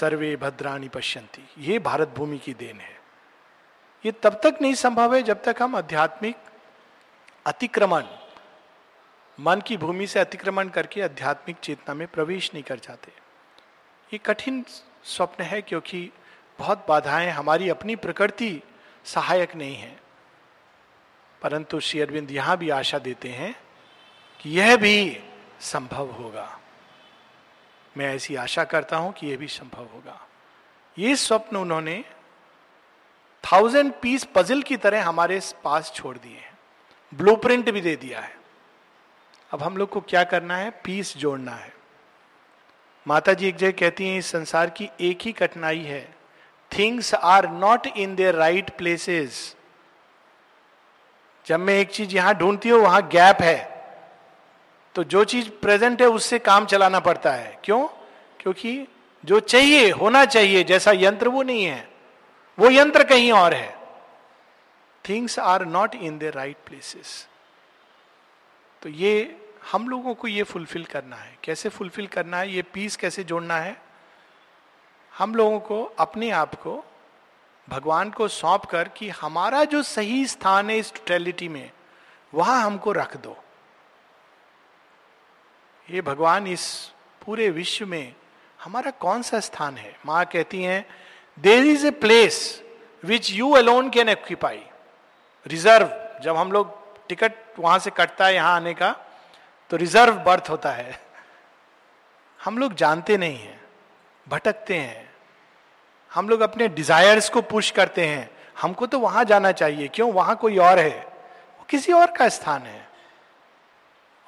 [SPEAKER 1] सर्वे भद्राणी पश्यंती ये भारत भूमि की देन है। ये तब तक नहीं संभव है जब तक हम आध्यात्मिक अतिक्रमण, मन की भूमि से अतिक्रमण करके आध्यात्मिक चेतना में प्रवेश नहीं कर जाते। ये कठिन स्वप्न है क्योंकि बहुत बाधाएँ हमारी अपनी प्रकृति सहायक नहीं है। परंतु श्री अरविंद यहाँ भी आशा देते हैं कि यह भी संभव होगा। मैं ऐसी आशा करता हूँ कि यह भी संभव होगा। ये स्वप्न उन्होंने थाउज़ेंड पीस पजल की तरह हमारे पास छोड़ दिए हैं। ब्लूप्रिंट भी दे दिया है। अब हम लोग को क्या करना है? पीस जोड़ना है। माता जी एक जगह कहती हैं, इस संसार की एक ही कठिनाई है। Things are not in their right places जब मैं एक चीज़ यहाँ ढूंढती हूँ, वहाँ गैप है। तो जो चीज़ प्रेजेंट है, उससे काम चलाना पड़ता है। क्यों? क्योंकि जो चाहिए, होना चाहिए, जैसा यंत्र वो नहीं है। वो यंत्र कहीं और है। Things are not in the right places तो ये, हम लोगों को ये फुलफिल करना है। कैसे फुलफिल करना है? ये पीस कैसे जोड़ना है? हम लोगों को, अपने आप को, भगवान को सौंप कर कि हमारा जो सही स्थान है इस टोटेलिटी में, वहाँ हमको रख दो। ये भगवान, इस पूरे विश्व में हमारा कौन सा स्थान है? माँ कहती हैं there is a place which you alone can occupy reserve जब हम लोग टिकट वहाँ से कटता है, यहाँ आने का तो रिज़र्व बर्थ होता है। हम लोग जानते नहीं हैं, भटकते हैं। हम लोग अपने डिजायर्स को पुश करते हैं। हमको तो वहाँ जाना चाहिए। क्यों? वहाँ कोई और है। वो किसी और का स्थान है।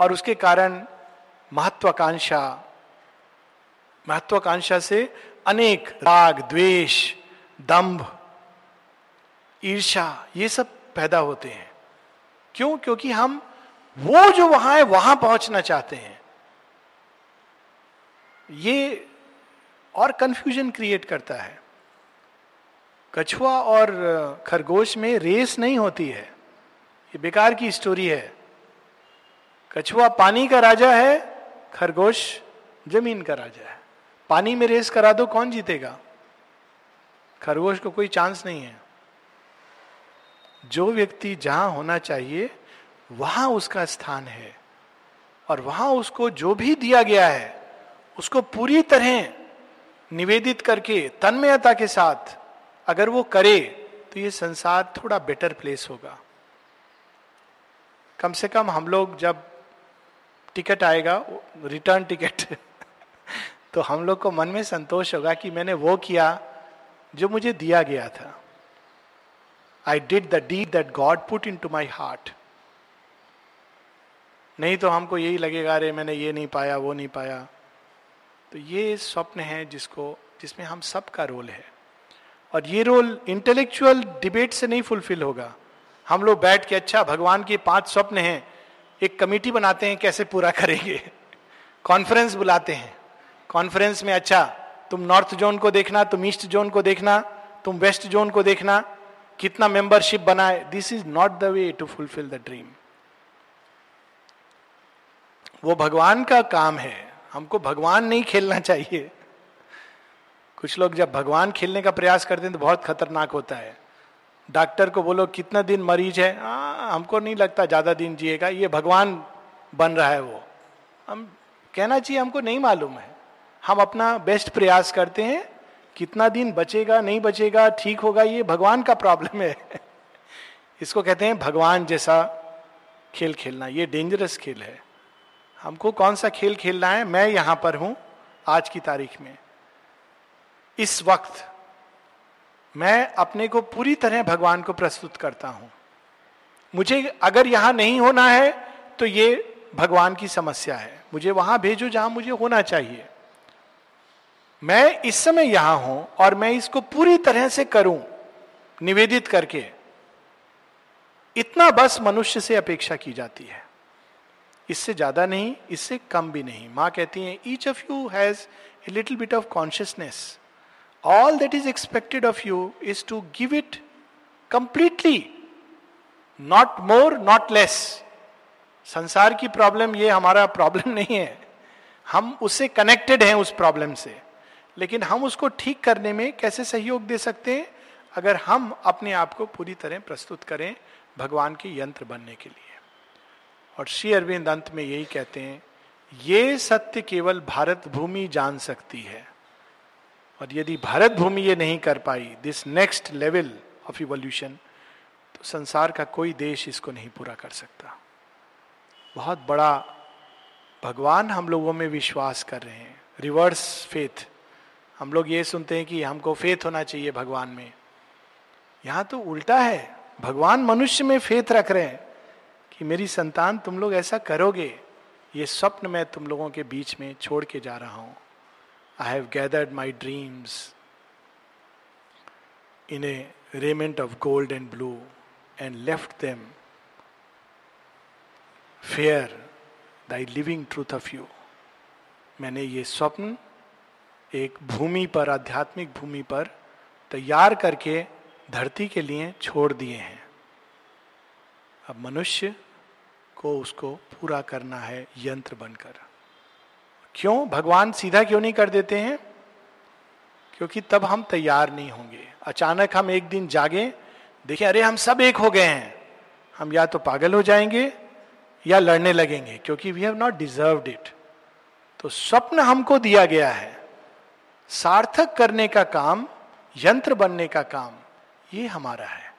[SPEAKER 1] और उसके कारण महत्वाकांक्षा महत्वाकांक्षा से अनेक राग, द्वेष, दंभ ईर्षा ये सब पैदा होते हैं। क्यों? क्योंकि हम वो जो वहाँ है, वहाँ पहुँचना चाहते हैं। ये और कंफ्यूजन क्रिएट करता है। कछुआ और खरगोश में रेस नहीं होती है। ये बेकार की स्टोरी है। कछुआ पानी का राजा है खरगोश ज़मीन का राजा है पानी में रेस करा दो, कौन जीतेगा? खरगोश को कोई चांस नहीं है। जो व्यक्ति जहाँ होना चाहिए, वहाँ उसका स्थान है। और वहाँ उसको जो भी दिया गया है, उसको पूरी तरह निवेदित करके, तन्मयता के साथ अगर वो करे तो ये संसार थोड़ा बेटर प्लेस होगा। कम से कम हम लोग जब टिकट आएगा रिटर्न टिकट तो हम लोग को मन में संतोष होगा कि मैंने वो किया जो मुझे दिया गया था। I did the deed that God put into my heart नहीं तो हमको यही लगेगा, अरे, मैंने ये नहीं पाया, वो नहीं पाया। तो ये स्वप्न है जिसको, जिसमें हम सबका रोल है। और ये रोल इंटेलेक्चुअल डिबेट से नहीं फुलफिल होगा। हम लोग बैठ के अच्छा भगवान के पाँच स्वप्न हैं एक कमेटी बनाते हैं कैसे पूरा करेंगे? कॉन्फ्रेंस बुलाते हैं। कॉन्फ्रेंस में अच्छा तुम नॉर्थ जोन को देखना, तुम ईस्ट जोन को देखना, तुम वेस्ट जोन को देखना, कितना मेंबरशिप बनाए। This is not the way to fulfil the dream वो भगवान का काम है। हमको भगवान नहीं खेलना चाहिए। कुछ लोग जब भगवान खेलने का प्रयास करते हैं तो बहुत खतरनाक होता है। डॉक्टर को बोलो कितना दिन मरीज़ है? आ, हमको नहीं लगता ज़्यादा दिन जिएगा। ये भगवान बन रहा है वो। हम कहना चाहिए हमको नहीं मालूम है। हम अपना बेस्ट प्रयास करते हैं। कितना दिन बचेगा नहीं बचेगा ठीक होगा ये भगवान का प्रॉब्लम है। इसको कहते हैं भगवान जैसा खेल खेलना। ये डेंजरस खेल है। हमको कौन सा खेल खेलना है? मैं यहाँ पर हूँ आज की तारीख में। इस वक्त मैं अपने को पूरी तरह भगवान को प्रस्तुत करता हूँ। मुझे अगर यहाँ नहीं होना है तो ये भगवान की समस्या है। मुझे वहाँ भेजो जहाँ मुझे होना चाहिए। मैं इस समय यहाँ हूँ और मैं इसको पूरी तरह से करूँ, निवेदित करके। इतना बस मनुष्य से अपेक्षा की जाती है। इससे ज़्यादा नहीं, इससे कम भी नहीं। माँ कहती है each of you has a little bit of consciousness all that is expected of you is to give it completely not more not less संसार की प्रॉब्लम ये हमारा प्रॉब्लम नहीं है हम उससे कनेक्टेड हैं उस प्रॉब्लम से लेकिन हम उसको ठीक करने में कैसे सहयोग दे सकते हैं अगर हम अपने आप को पूरी तरह प्रस्तुत करें भगवान के यंत्र बनने के लिए और श्री अरविंद अंत में यही कहते हैं ये सत्य केवल भारत भूमि जान सकती है और यदि भारत भूमि ये नहीं कर पाई this next level of evolution तो संसार का कोई देश इसको नहीं पूरा कर सकता। बहुत बड़ा भगवान हम लोगों में विश्वास कर रहे हैं। रिवर्स फेथ हम लोग ये सुनते हैं कि हमको फेथ होना चाहिए भगवान में। यहाँ तो उल्टा है। भगवान मनुष्य में फेथ रख रहे हैं कि मेरी संतान तुम लोग ऐसा करोगे, ये स्वप्न मैं तुम लोगों के बीच में छोड़ के जा रहा हूँ। I have gathered my dreams in a raiment of gold and blue and left them fair thy living truth of you मैंने ये स्वप्न एक भूमि पर, आध्यात्मिक भूमि पर तैयार करके धरती के लिए छोड़ दिए हैं। अब मनुष्य को उसको पूरा करना है यंत्र बनकर। क्यों? भगवान सीधा क्यों नहीं कर देते हैं? क्योंकि तब हम तैयार नहीं होंगे। अचानक हम एक दिन जागे, देखें, अरे, हम सब एक हो गए हैं। हम या तो पागल हो जाएँगे या लड़ने लगेंगे, क्योंकि we have not deserve it तो स्वप्न हमको दिया गया है। सार्थक करने का काम, यंत्र बनने का काम, ये हमारा है।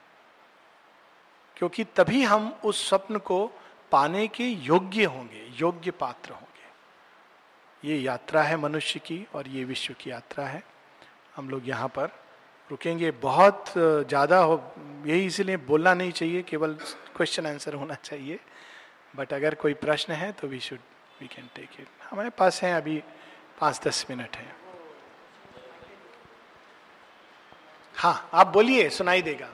[SPEAKER 1] क्योंकि तभी हम उस स्वप्न को पाने के योग्य होंगे, योग्य पात्र होंगे। ये यात्रा है मनुष्य की और ये विश्व की यात्रा है। हम लोग यहाँ पर रुकेंगे। बहुत ज़्यादा हो यही इसीलिए बोलना नहीं चाहिए केवल क्वेश्चन आंसर होना चाहिए। बट अगर कोई प्रश्न है तो we should we can take it हमारे पास है अभी पाँच दस मिनट है। हाँ आप बोलिए सुनाई देगा।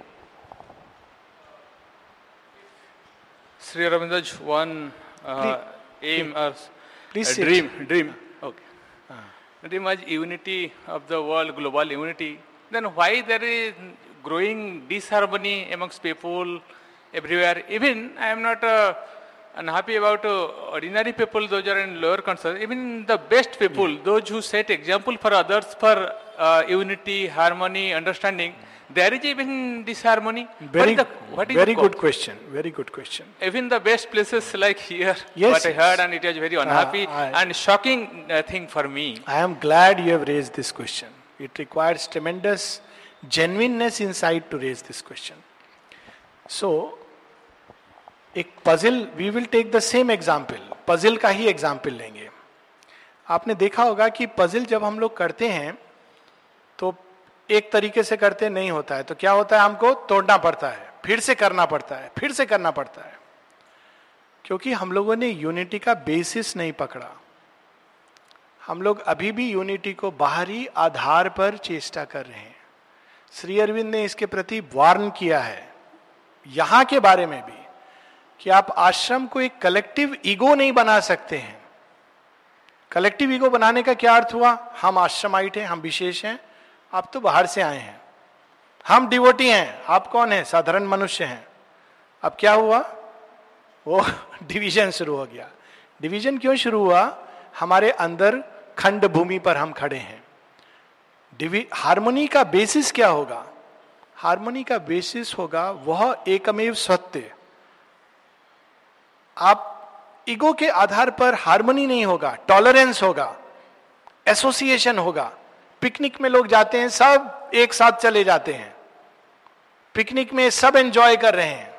[SPEAKER 2] Shri Please sit. dream, dream. Okay. Ah. Dream was unity of the world, global unity. Then why there is growing disharmony amongst people everywhere? Even I am not uh, unhappy about uh, ordinary people, those are in lower concern. Even the best people,
[SPEAKER 1] mm.
[SPEAKER 2] those who set example for others for uh, unity, harmony, understanding. Mm there is even disharmony. What
[SPEAKER 1] Very,
[SPEAKER 2] is the, what is
[SPEAKER 1] very
[SPEAKER 2] the
[SPEAKER 1] good question. Very good question.
[SPEAKER 2] Even the best places like here,
[SPEAKER 1] Yes,
[SPEAKER 2] what I heard, and it was very unhappy uh,
[SPEAKER 1] I-
[SPEAKER 2] and shocking uh, thing for me.
[SPEAKER 1] I am glad you have raised this question. It requires tremendous genuineness inside to raise this question. So, एक puzzle we will take the same example puzzle का ही example लेंगे आपने देखा होगा कि puzzle जब हम लोग करते हैं तो एक तरीके से करते नहीं होता है तो क्या होता है हमको? तोड़ना पड़ता है, फिर से करना पड़ता है, फिर से करना पड़ता है। क्योंकि हम लोगों ने यूनिटी का बेसिस नहीं पकड़ा। हम लोग अभी भी यूनिटी को बाहरी आधार पर चेष्टा कर रहे हैं। श्री अरविंद ने इसके प्रति वार्न किया है, यहाँ के बारे में भी, कि आप आश्रम को एक कलेक्टिव ईगो नहीं बना सकते हैं। कलेक्टिव ईगो बनाने का क्या अर्थ हुआ? हम आश्रमाइट हैं, हम विशेष हैं आप तो बाहर से आए हैं। हम डिवोटी हैं, आप कौन हैं? साधारण मनुष्य हैं। अब क्या हुआ? वो डिवीज़न शुरू हो गया। डिवीज़न क्यों शुरू हुआ? हमारे अंदर खंड भूमि पर हम खड़े हैं। हारमोनी का बेसिस क्या होगा? हारमोनी का बेसिस होगा, वह एकमेव सत्य। आप ईगो के आधार पर हारमोनी नहीं होगा टॉलरेंस होगा एसोसिएशन होगा। पिकनिक में लोग जाते हैं, सब एक साथ चले जाते हैं। पिकनिक में सब एंजॉय कर रहे हैं।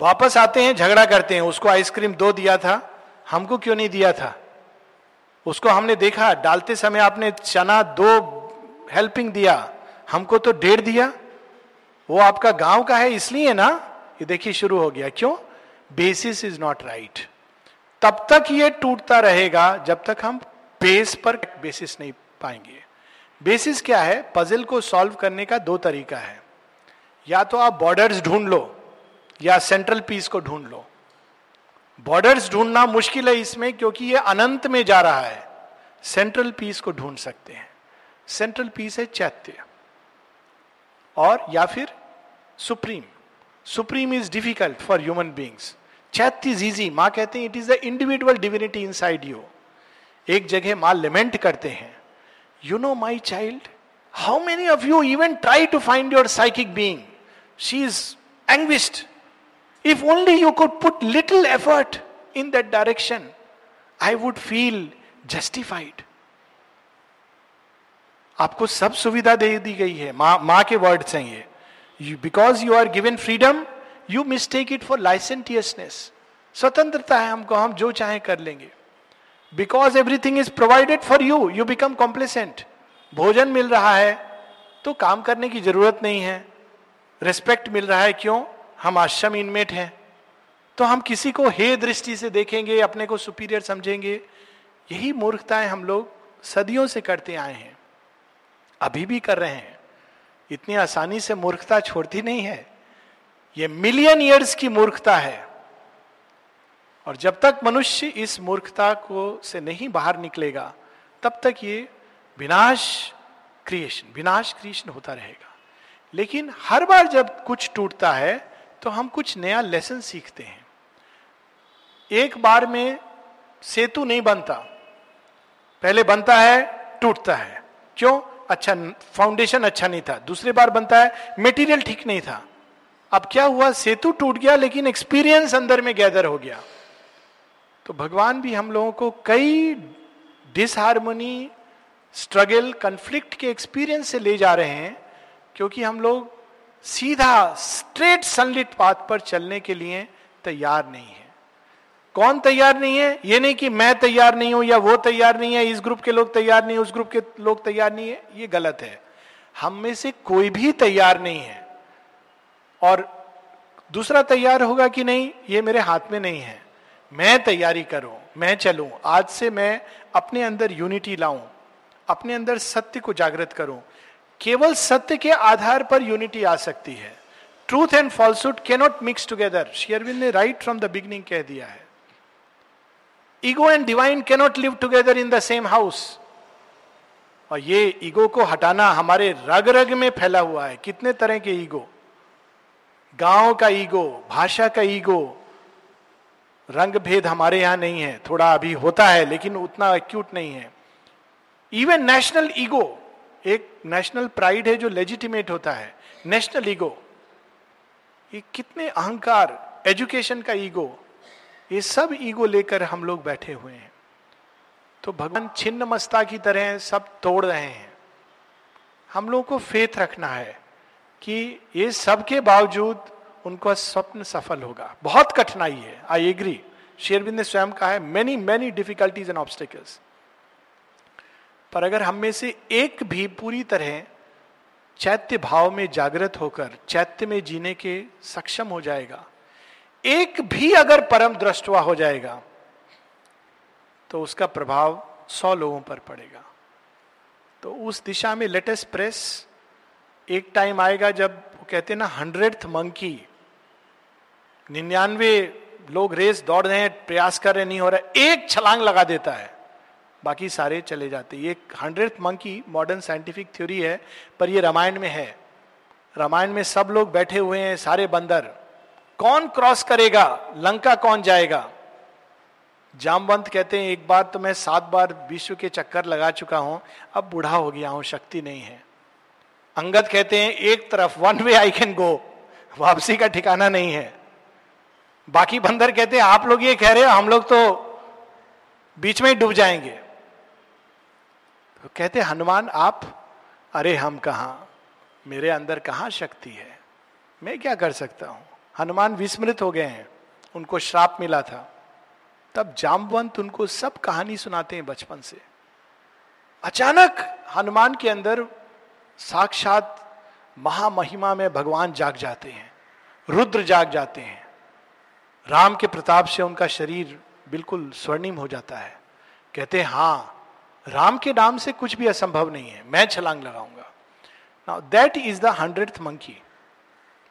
[SPEAKER 1] वापस आते हैं, झगड़ा करते हैं। उसको आइसक्रीम दो दिया था, हमको क्यों नहीं दिया था? उसको हमने देखा, डालते समय आपने चना दो हेल्पिंग दिया, हमको तो डेढ़ दिया। वो आपका गाँव का है, इसलिए ना, ये देखिए शुरू हो गया। क्यों? बेसिस इज़ नॉट राइट तब तक ये टूटता रहेगा, जब तक हम बेस पर बेसिस नहीं पाएँगे। बेसिस क्या है? पजल को सॉल्व करने का दो तरीका है। या तो आप बॉर्डर्स ढूंढ लो, या सेंट्रल पीस को ढूंढ लो। बॉर्डर्स ढूंढना मुश्किल है इसमें, क्योंकि ये अनंत में जा रहा है। सेंट्रल पीस को ढूंढ सकते हैं। सेंट्रल पीस है चैत्य। और, या फिर supreme supreme is difficult for human beings चैत्य इज़ इजी माँ कहते हैं it is the individual divinity inside you एक जगह माँ लिमेंट करते हैं। You know my child how many of you even try to find your psychic being she is anguished If only you could put little effort in that direction, I would feel justified. आपको सब सुविधा दे दी गई है माँ माँ के words हैं ये because you are given freedom you mistake it for licentiousness स्वतंत्रता है हमको हम जो चाहे कर लेंगे because everything is provided for you you become complacent भोजन मिल रहा है तो काम करने की ज़रूरत नहीं है। रिस्पेक्ट मिल रहा है, क्यों? हम आश्रम इनमेट हैं। तो हम किसी को हे दृष्टि से देखेंगे, अपने को सुपीरियर समझेंगे। यही मूर्खताएँ हम लोग सदियों से करते आए हैं। अभी भी कर रहे हैं। इतनी आसानी से मूर्खता छोड़ती नहीं है। ये मिलियन ईयर्स की मूर्खता है। और जब तक मनुष्य इस मूर्खता को से नहीं बाहर निकलेगा, तब तक ये विनाश क्रिएशन विनाश क्रिएशन होता रहेगा। लेकिन हर बार जब कुछ टूटता है तो हम कुछ नया लेसन सीखते हैं। एक बार में सेतु नहीं बनता। पहले बनता है, टूटता है। क्यों? अच्छा फाउंडेशन अच्छा नहीं था। दूसरी बार बनता है मेटीरियल ठीक नहीं था। अब क्या हुआ? सेतु टूट गया, लेकिन एक्सपीरियंस अंदर में गैदर हो गया। तो भगवान भी हम लोगों को कई डिसहारमोनी स्ट्रगल कंफ्लिक्ट के एक्सपीरियंस से ले जा रहे हैं, क्योंकि हम लोग सीधा स्ट्रेट सनलिट पाथ पर चलने के लिए तैयार नहीं है। कौन तैयार नहीं है? ये नहीं कि मैं तैयार नहीं हूँ या वो तैयार नहीं है, इस ग्रुप के लोग तैयार नहीं है उस ग्रुप के लोग तैयार नहीं है, ये गलत है। हम में से कोई भी तैयार नहीं है। और दूसरा तैयार होगा कि नहीं, ये मेरे हाथ में नहीं है। मैं तैयारी करूँ, मैं चलूँ, आज से मैं अपने अंदर यूनिटी लाऊं, अपने अंदर सत्य को जागृत करूँ। केवल सत्य के आधार पर यूनिटी आ सकती है। Truth and falsehood cannot mix together Shri Aurobindo ने राइट फ्रॉम द बिगनिंग कह दिया है। Ego and divine cannot live together in the same house और ये ईगो को हटाना हमारे रग रग में फैला हुआ है। कितने तरह के ईगो गाँव का ईगो भाषा का ईगो रंग भेद हमारे यहाँ नहीं है, थोड़ा अभी होता है, लेकिन उतना एक्यूट नहीं है। इवन नेशनल ईगो एक नेशनल प्राइड है जो लेजिटिमेट होता है। नेशनल ईगो ये कितने अहंकार एजुकेशन का ईगो ये सब ईगो लेकर हम लोग बैठे हुए हैं। तो भगवान छिन्न मस्ता की तरह सब तोड़ रहे हैं। हम लोगों को फेथ रखना है कि ये सब के बावजूद उनको स्वप्न सफल होगा। बहुत कठिनाई है। आई एग्री शेरविंद ने स्वयं कहा है many many difficulties and obstacles पर अगर हम में से एक भी पूरी तरह चैत्य भाव में जागृत होकर, चैत्य में जीने के सक्षम हो जाएगा, एक भी अगर परम दृष्टवा हो जाएगा तो उसका प्रभाव सौ लोगों पर पड़ेगा। तो उस दिशा में लेटेस्ट प्रेस एक टाइम आएगा जब कहते हैं ना हंड्रेड मंकी निन्यानवे लोग रेस दौड़ रहे हैं, प्रयास कर रहे नहीं हो रहा एक छलांग लगा देता है। बाकी सारे चले जाते ये hundred monkey modern scientific theory है, पर ये रामायण में है। रामायण में सब लोग बैठे हुए हैं, सारे बंदर। कौन क्रॉस करेगा? लंका कौन जाएगा? जामवंत कहते हैं, एक बार तो मैं सात बार विश्व के चक्कर लगा चुका हूँ, अब बूढ़ा हो गया हूँ, शक्ति नहीं है। अंगद कहते हैं, एक तरफ़ one way I can go वापसी का ठिकाना नहीं है। बाकी बंदर कहते हैं, आप लोग ये कह रहे हो, हम लोग तो बीच में ही डूब जाएँगे। तो कहते हनुमान, आप, अरे हम कहा? मेरे अंदर कहा शक्ति है? मैं क्या कर सकता हूँ? हनुमान विस्मृत हो गए हैं। उनको श्राप मिला था। तब जामवंत उनको सब कहानी सुनाते हैं बचपन से। अचानक हनुमान के अंदर साक्षात महामहिमा में भगवान जाग जाते हैं, रुद्र जाग जाते हैं। राम के प्रताप से उनका शरीर बिल्कुल स्वर्णिम हो जाता है। कहते हैं हाँ राम के नाम से कुछ भी असंभव नहीं है मैं छलांग लगाऊँगा। Now that is the hundred monkey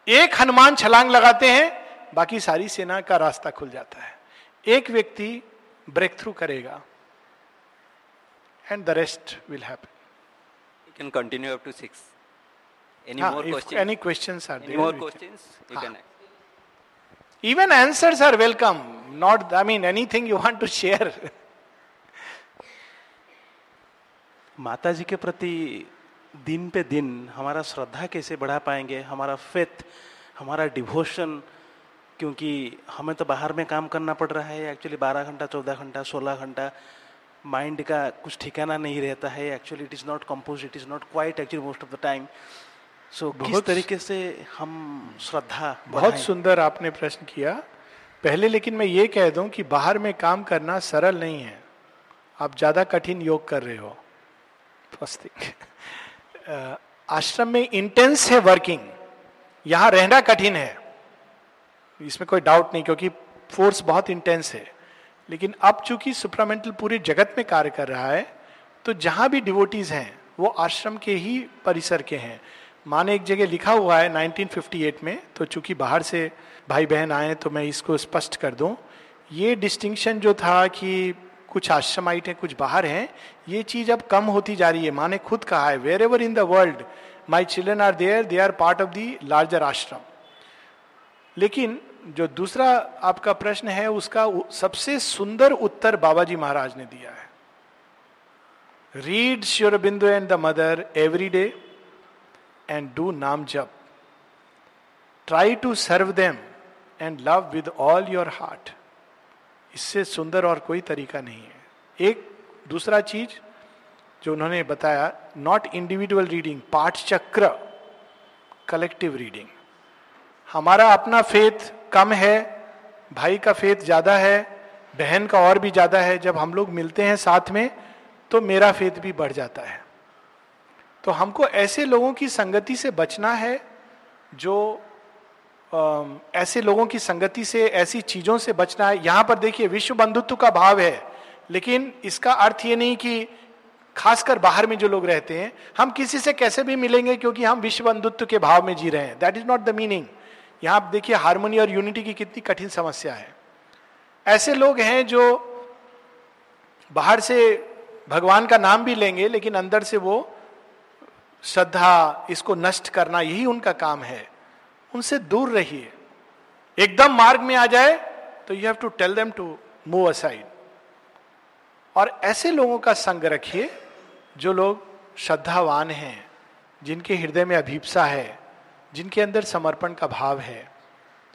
[SPEAKER 1] एक हनुमान छलांग लगाते हैं बाकी सारी सेना का रास्ता खुल जाता है। एक व्यक्ति ब्रेक थ्रू करेगा and the rest will happen
[SPEAKER 3] You can continue up to six. Any
[SPEAKER 1] Ah,
[SPEAKER 3] more
[SPEAKER 1] if
[SPEAKER 3] questions?
[SPEAKER 1] any questions are
[SPEAKER 3] Any
[SPEAKER 1] there,
[SPEAKER 3] more
[SPEAKER 1] Even answers are welcome. Not, I mean, anything you want to share.
[SPEAKER 4] माता जी के प्रति दिन पे दिन हमारा श्रद्धा कैसे बढ़ा पाएँगे हमारा फेथ हमारा डिवोशन क्योंकि हमें तो बाहर में काम करना पड़ रहा है एक्चुअली बारह घंटा चौदह घंटा सोलह घंटा माइंड का कुछ ठिकाना नहीं रहता है actually it is not compose it is not quite actually most of the time so किस
[SPEAKER 1] बहुत-
[SPEAKER 4] तरीके से हम श्रद्धा
[SPEAKER 1] बहुत सुंदर आपने प्रश्न किया। पहले लेकिन मैं ये कह दूँ कि बाहर में काम करना सरल नहीं है। आप ज़्यादा कठिन योग कर रहे हो। फ़र्स्ट थिंग आश्रम में इंटेंस है वर्किंग यहाँ रहना कठिन है। इसमें कोई डाउट नहीं क्योंकि फोर्स बहुत इंटेंस है। लेकिन अब चूँकि सुप्रामेंटल पूरे जगत में कार्य कर रहा है तो जहाँ भी डिवोटीज हैं वो आश्रम के ही परिसर के हैं। माने एक जगह लिखा हुआ है 1958 में तो चूँकि बाहर से भाई बहन आए तो मैं इसको स्पष्ट कर दूँ। ये डिस्टिंक्शन जो था कि कुछ आश्रमाइट हैं, कुछ बाहर हैं, ये चीज़ अब कम होती जा रही है। माने खुद कहा है wherever in the world my children are there they are part of the larger ashram. लेकिन जो दूसरा आपका प्रश्न है, उसका सबसे सुंदर उत्तर बाबा जी महाराज ने दिया है। Read Shri Aurobindo and the mother every day and do naam jap try to serve them and love with all your heart इससे सुंदर और कोई तरीका नहीं है। एक दूसरा चीज़ जो उन्होंने बताया नॉट इंडिविजुअल रीडिंग पाठ चक्र कलेक्टिव रीडिंग हमारा अपना फेथ कम है, भाई का फेथ ज़्यादा है, बहन का और भी ज़्यादा है। जब हम लोग मिलते हैं साथ में तो मेरा फेथ भी बढ़ जाता है। तो हमको ऐसे लोगों की संगति से बचना है जो ऐसे लोगों की संगति से, ऐसी चीज़ों से बचना है। यहाँ पर देखिए, विश्व बंधुत्व का भाव है, लेकिन इसका अर्थ ये नहीं कि खासकर बाहर में जो लोग रहते हैं, हम किसी से कैसे भी मिलेंगे क्योंकि हम विश्व बंधुत्व के भाव में जी रहे हैं। That is not the meaning यहाँ देखिए हारमोनी और यूनिटी की कितनी कठिन समस्या है। ऐसे लोग हैं जो बाहर से भगवान का नाम भी लेंगे, लेकिन अंदर से वो श्रद्धा, इसको नष्ट करना यही उनका काम है। उनसे दूर रहिए। एकदम मार्ग में आ जाए तो you have to tell them to move aside और ऐसे लोगों का संग रखिए, जो लोग श्रद्धावान हैं, जिनके हृदय में अभीपसा है, जिनके अंदर समर्पण का भाव है।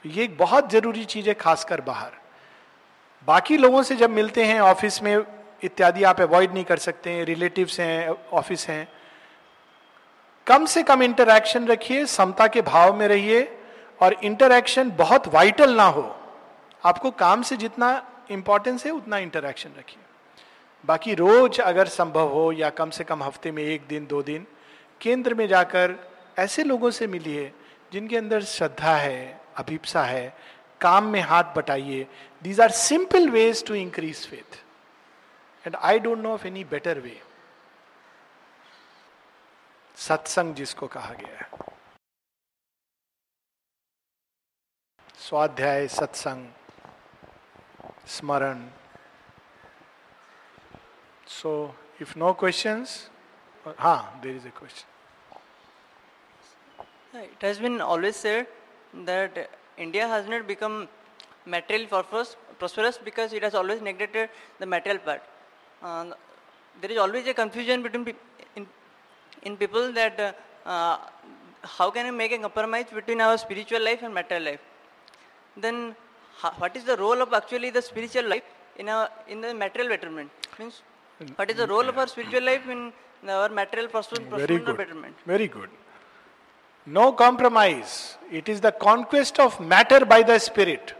[SPEAKER 1] तो ये एक बहुत ज़रूरी चीज़ है, खासकर बाहर। बाकी लोगों से जब मिलते हैं, ऑफ़िस में इत्यादि आप अवॉइड नहीं कर सकते हैं रिलेटिव्स हैं ऑफ़िस हैं कम से कम इंटरैक्शन रखिए, समता के भाव में रहिए और इंटरैक्शन बहुत वाइटल ना हो। आपको काम से जितना इंपॉर्टेंस है, उतना इंटरैक्शन रखिए। बाकी रोज अगर संभव हो या कम से कम हफ़्ते में एक दिन, दो दिन, केंद्र में जाकर ऐसे लोगों से मिलिए जिनके अंदर श्रद्धा है, अभिप्सा है, काम में हाथ बटाइए। These are simple ways to increase faith and I don't know of any better way सत्संग जिसको कहा गया है। स्वाध्याय, सत्संग, स्मरण। सो इफ़ नो क्वेश्चन हाँ there is a question
[SPEAKER 5] it has been always said that India has not become material फॉरफर्स prosperous because it has always neglected the material part there is always a confusion between in people that uh, uh, how can we make a compromise between our spiritual life and material life? Then what is the role of actually the spiritual life in our in the material betterment? Means what is the role of our spiritual life in our material prosperity
[SPEAKER 1] Very good.
[SPEAKER 5] betterment?
[SPEAKER 1] Very good. No compromise. It is the conquest of matter by the spirit.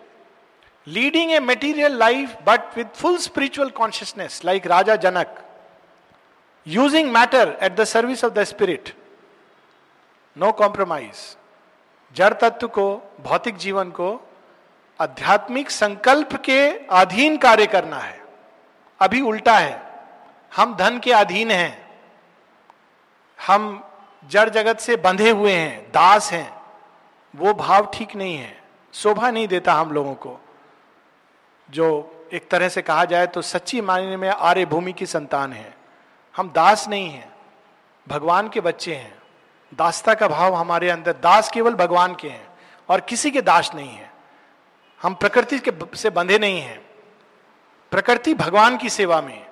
[SPEAKER 1] Leading a material life but with full spiritual consciousness, like Raja Janak. Using matter at the service of the spirit. No compromise जड़ तत्व को, भौतिक जीवन को, आध्यात्मिक संकल्प के अधीन कार्य करना है। अभी उल्टा है। हम धन के अधीन हैं। हम जड़ जगत से बंधे हुए हैं, दास हैं। वो भाव ठीक नहीं है। शोभा नहीं देता हम लोगों को। जो एक तरह से कहा जाए तो सच्ची मायने में आर्य भूमि की संतान है। हम दास नहीं हैं, भगवान के बच्चे हैं। दासता का भाव हमारे अंदर, दास केवल भगवान के हैं और किसी के दास नहीं है। हम प्रकृति के से बंधे नहीं हैं। प्रकृति भगवान की सेवा में,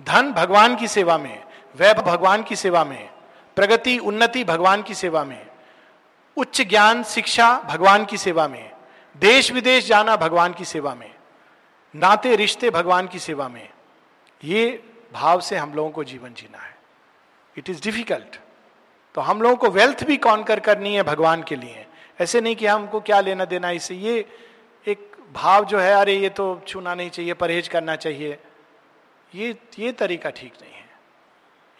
[SPEAKER 1] धन भगवान की सेवा में वैभ भगवान की सेवा में, प्रगति, उन्नति भगवान की सेवा में, उच्च ज्ञान, शिक्षा भगवान की सेवा में देश विदेश जाना भगवान की सेवा में नाते रिश्ते भगवान की सेवा में, ये भाव से हम लोगों को जीवन जीना है। इट इज़ डिफ़िकल्ट तो हम लोगों को वेल्थ भी कॉन्कर करनी है भगवान के लिए। ऐसे नहीं कि हमको क्या लेना देना इससे ये एक भाव जो है, अरे ये तो छूना नहीं चाहिए, परहेज करना चाहिए। ये ये तरीका ठीक नहीं है।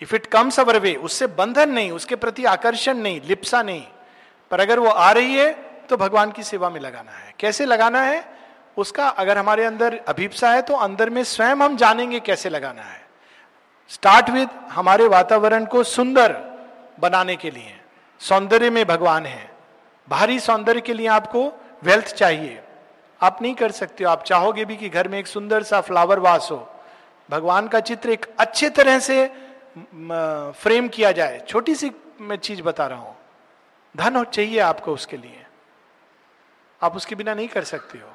[SPEAKER 1] If it comes our way उससे बंधन नहीं, उसके प्रति आकर्षण नहीं, लिप्सा नहीं। पर अगर वो आ रही है तो भगवान की सेवा में लगाना है। कैसे लगाना है? उसका अगर हमारे अंदर अभिप्सा है तो अंदर में स्वयं हम जानेंगे कैसे लगाना है। स्टार्ट विद हमारे वातावरण को सुंदर बनाने के लिए। सौंदर्य में भगवान है। बाहरी सौंदर्य के लिए आपको वेल्थ चाहिए। आप नहीं कर सकते हो। आप चाहोगे भी कि घर में एक सुंदर सा फ्लावर वास हो। भगवान का चित्र एक अच्छे तरह से फ्रेम किया जाए। छोटी सी मैं चीज़ बता रहा हूँ। धन हो, चाहिए आपको उसके लिए। आप उसके बिना नहीं कर सकते हो।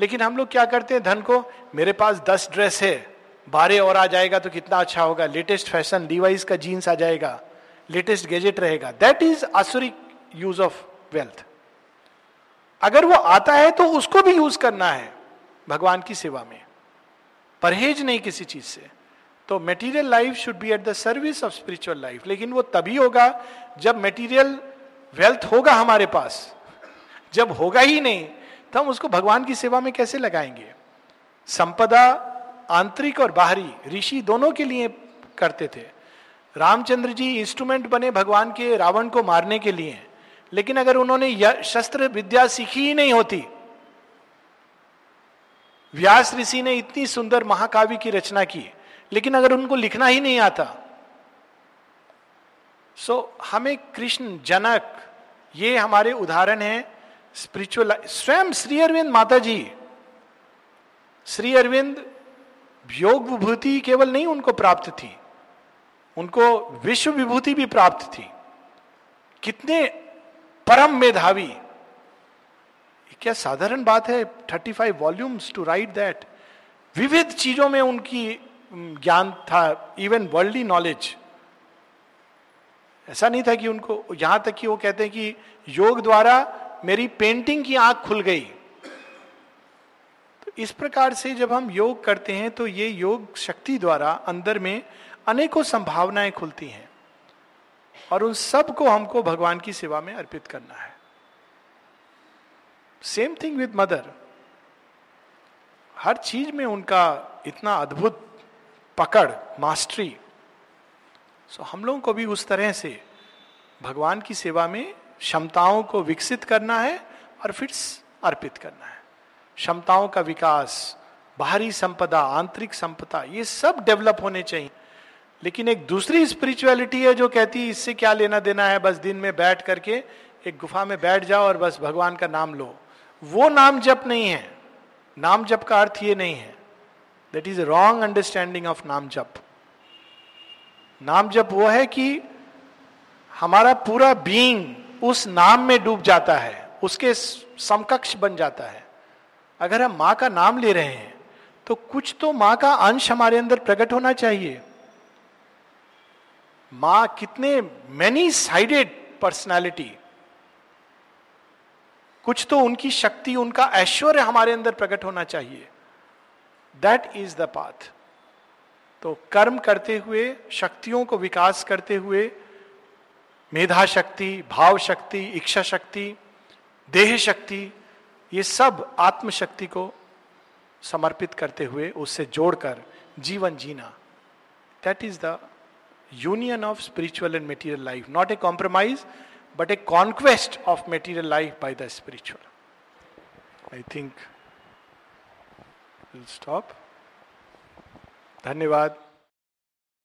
[SPEAKER 1] लेकिन हम लोग क्या करते हैं? धन को, मेरे पास दस ड्रेस है। बारह और आ जाएगा तो कितना अच्छा होगा। लेटेस्ट फ़ैशन डिवाइस का जीन्स आ जाएगा। लेटेस्ट गैजेट रहेगा। दैट इज़ आसुरिक यूज़ ऑफ़ वेल्थ अगर वो आता है तो उसको भी यूज़ करना है भगवान की सेवा में। परहेज नहीं किसी चीज़ से। तो material life should be at the service of spiritual life लेकिन वो तभी होगा जब मेटीरियल वेल्थ होगा हमारे पास। जब होगा ही नहीं तो हम उसको भगवान की सेवा में कैसे लगाएँगे? संपदा आंतरिक और बाहरी ऋषि दोनों के लिए करते थे। रामचंद्र जी इंस्ट्रूमेंट बने भगवान के रावण को मारने के लिए। लेकिन अगर उन्होंने शस्त्र विद्या सीखी ही नहीं होती, व्यास ऋषि ने इतनी सुंदर महाकाव्य की रचना की, लेकिन अगर उनको लिखना ही नहीं आता सो हमें कृष्ण जनक, ये हमारे उदाहरण हैं। स्पिरिचुअल स्वयं श्री अरविंद माता जी, श्री अरविंद योग विभूति केवल नहीं उनको प्राप्त थी, उनको विश्व विभूति भी प्राप्त थी। कितने परम मेधावी। क्या साधारण बात है thirty five volumes to write that विविध चीज़ों में उनकी ज्ञान था इवन वर्ल्डली नॉलेज ऐसा नहीं था कि उनको, यहाँ तक कि वो कहते हैं कि योग द्वारा मेरी पेंटिंग की आँख खुल गई। इस प्रकार से जब हम योग करते हैं तो ये योग शक्ति द्वारा अंदर में अनेकों संभावनाएँ खुलती हैं। और उन सबको हमको भगवान की सेवा में अर्पित करना है। सेम थिंग विद मदर हर चीज़ में उनका इतना अद्भुत पकड़ मास्टरी सो हम लोगों को भी उस तरह से भगवान की सेवा में क्षमताओं को विकसित करना है और फिर अर्पित करना है। क्षमताओं का विकास, बाहरी संपदा, आंतरिक संपदा, ये सब डेवलप होने चाहिए। लेकिन एक दूसरी स्पिरिचुअलिटी है जो कहती है, इससे क्या लेना देना है? बस दिन में बैठ करके एक गुफा में बैठ जाओ और बस भगवान का नाम लो। वो नाम जप नहीं है। नाम जप का अर्थ ये नहीं है। That is wrong understanding of naam jap. नाम जप वो है कि हमारा पूरा बीइंग उस नाम में डूब जाता है, उसके समकक्ष बन जाता है। अगर हम माँ का नाम ले रहे हैं तो कुछ तो माँ का अंश हमारे अंदर प्रकट होना चाहिए। माँ कितने मैनी साइडेड पर्सनैलिटी कुछ तो उनकी शक्ति, उनका ऐश्वर्य हमारे अंदर प्रकट होना चाहिए। दैट इज़ द पाथ तो कर्म करते हुए, शक्तियों को विकास करते हुए, मेधा शक्ति, भाव शक्ति, इच्छा शक्ति, देह शक्ति ये सब आत्मशक्ति को समर्पित करते हुए उससे जोड़कर जीवन जीना। That is the union of spiritual and material life not a compromise but a conquest of material life by the spiritual I think stop. धन्यवाद।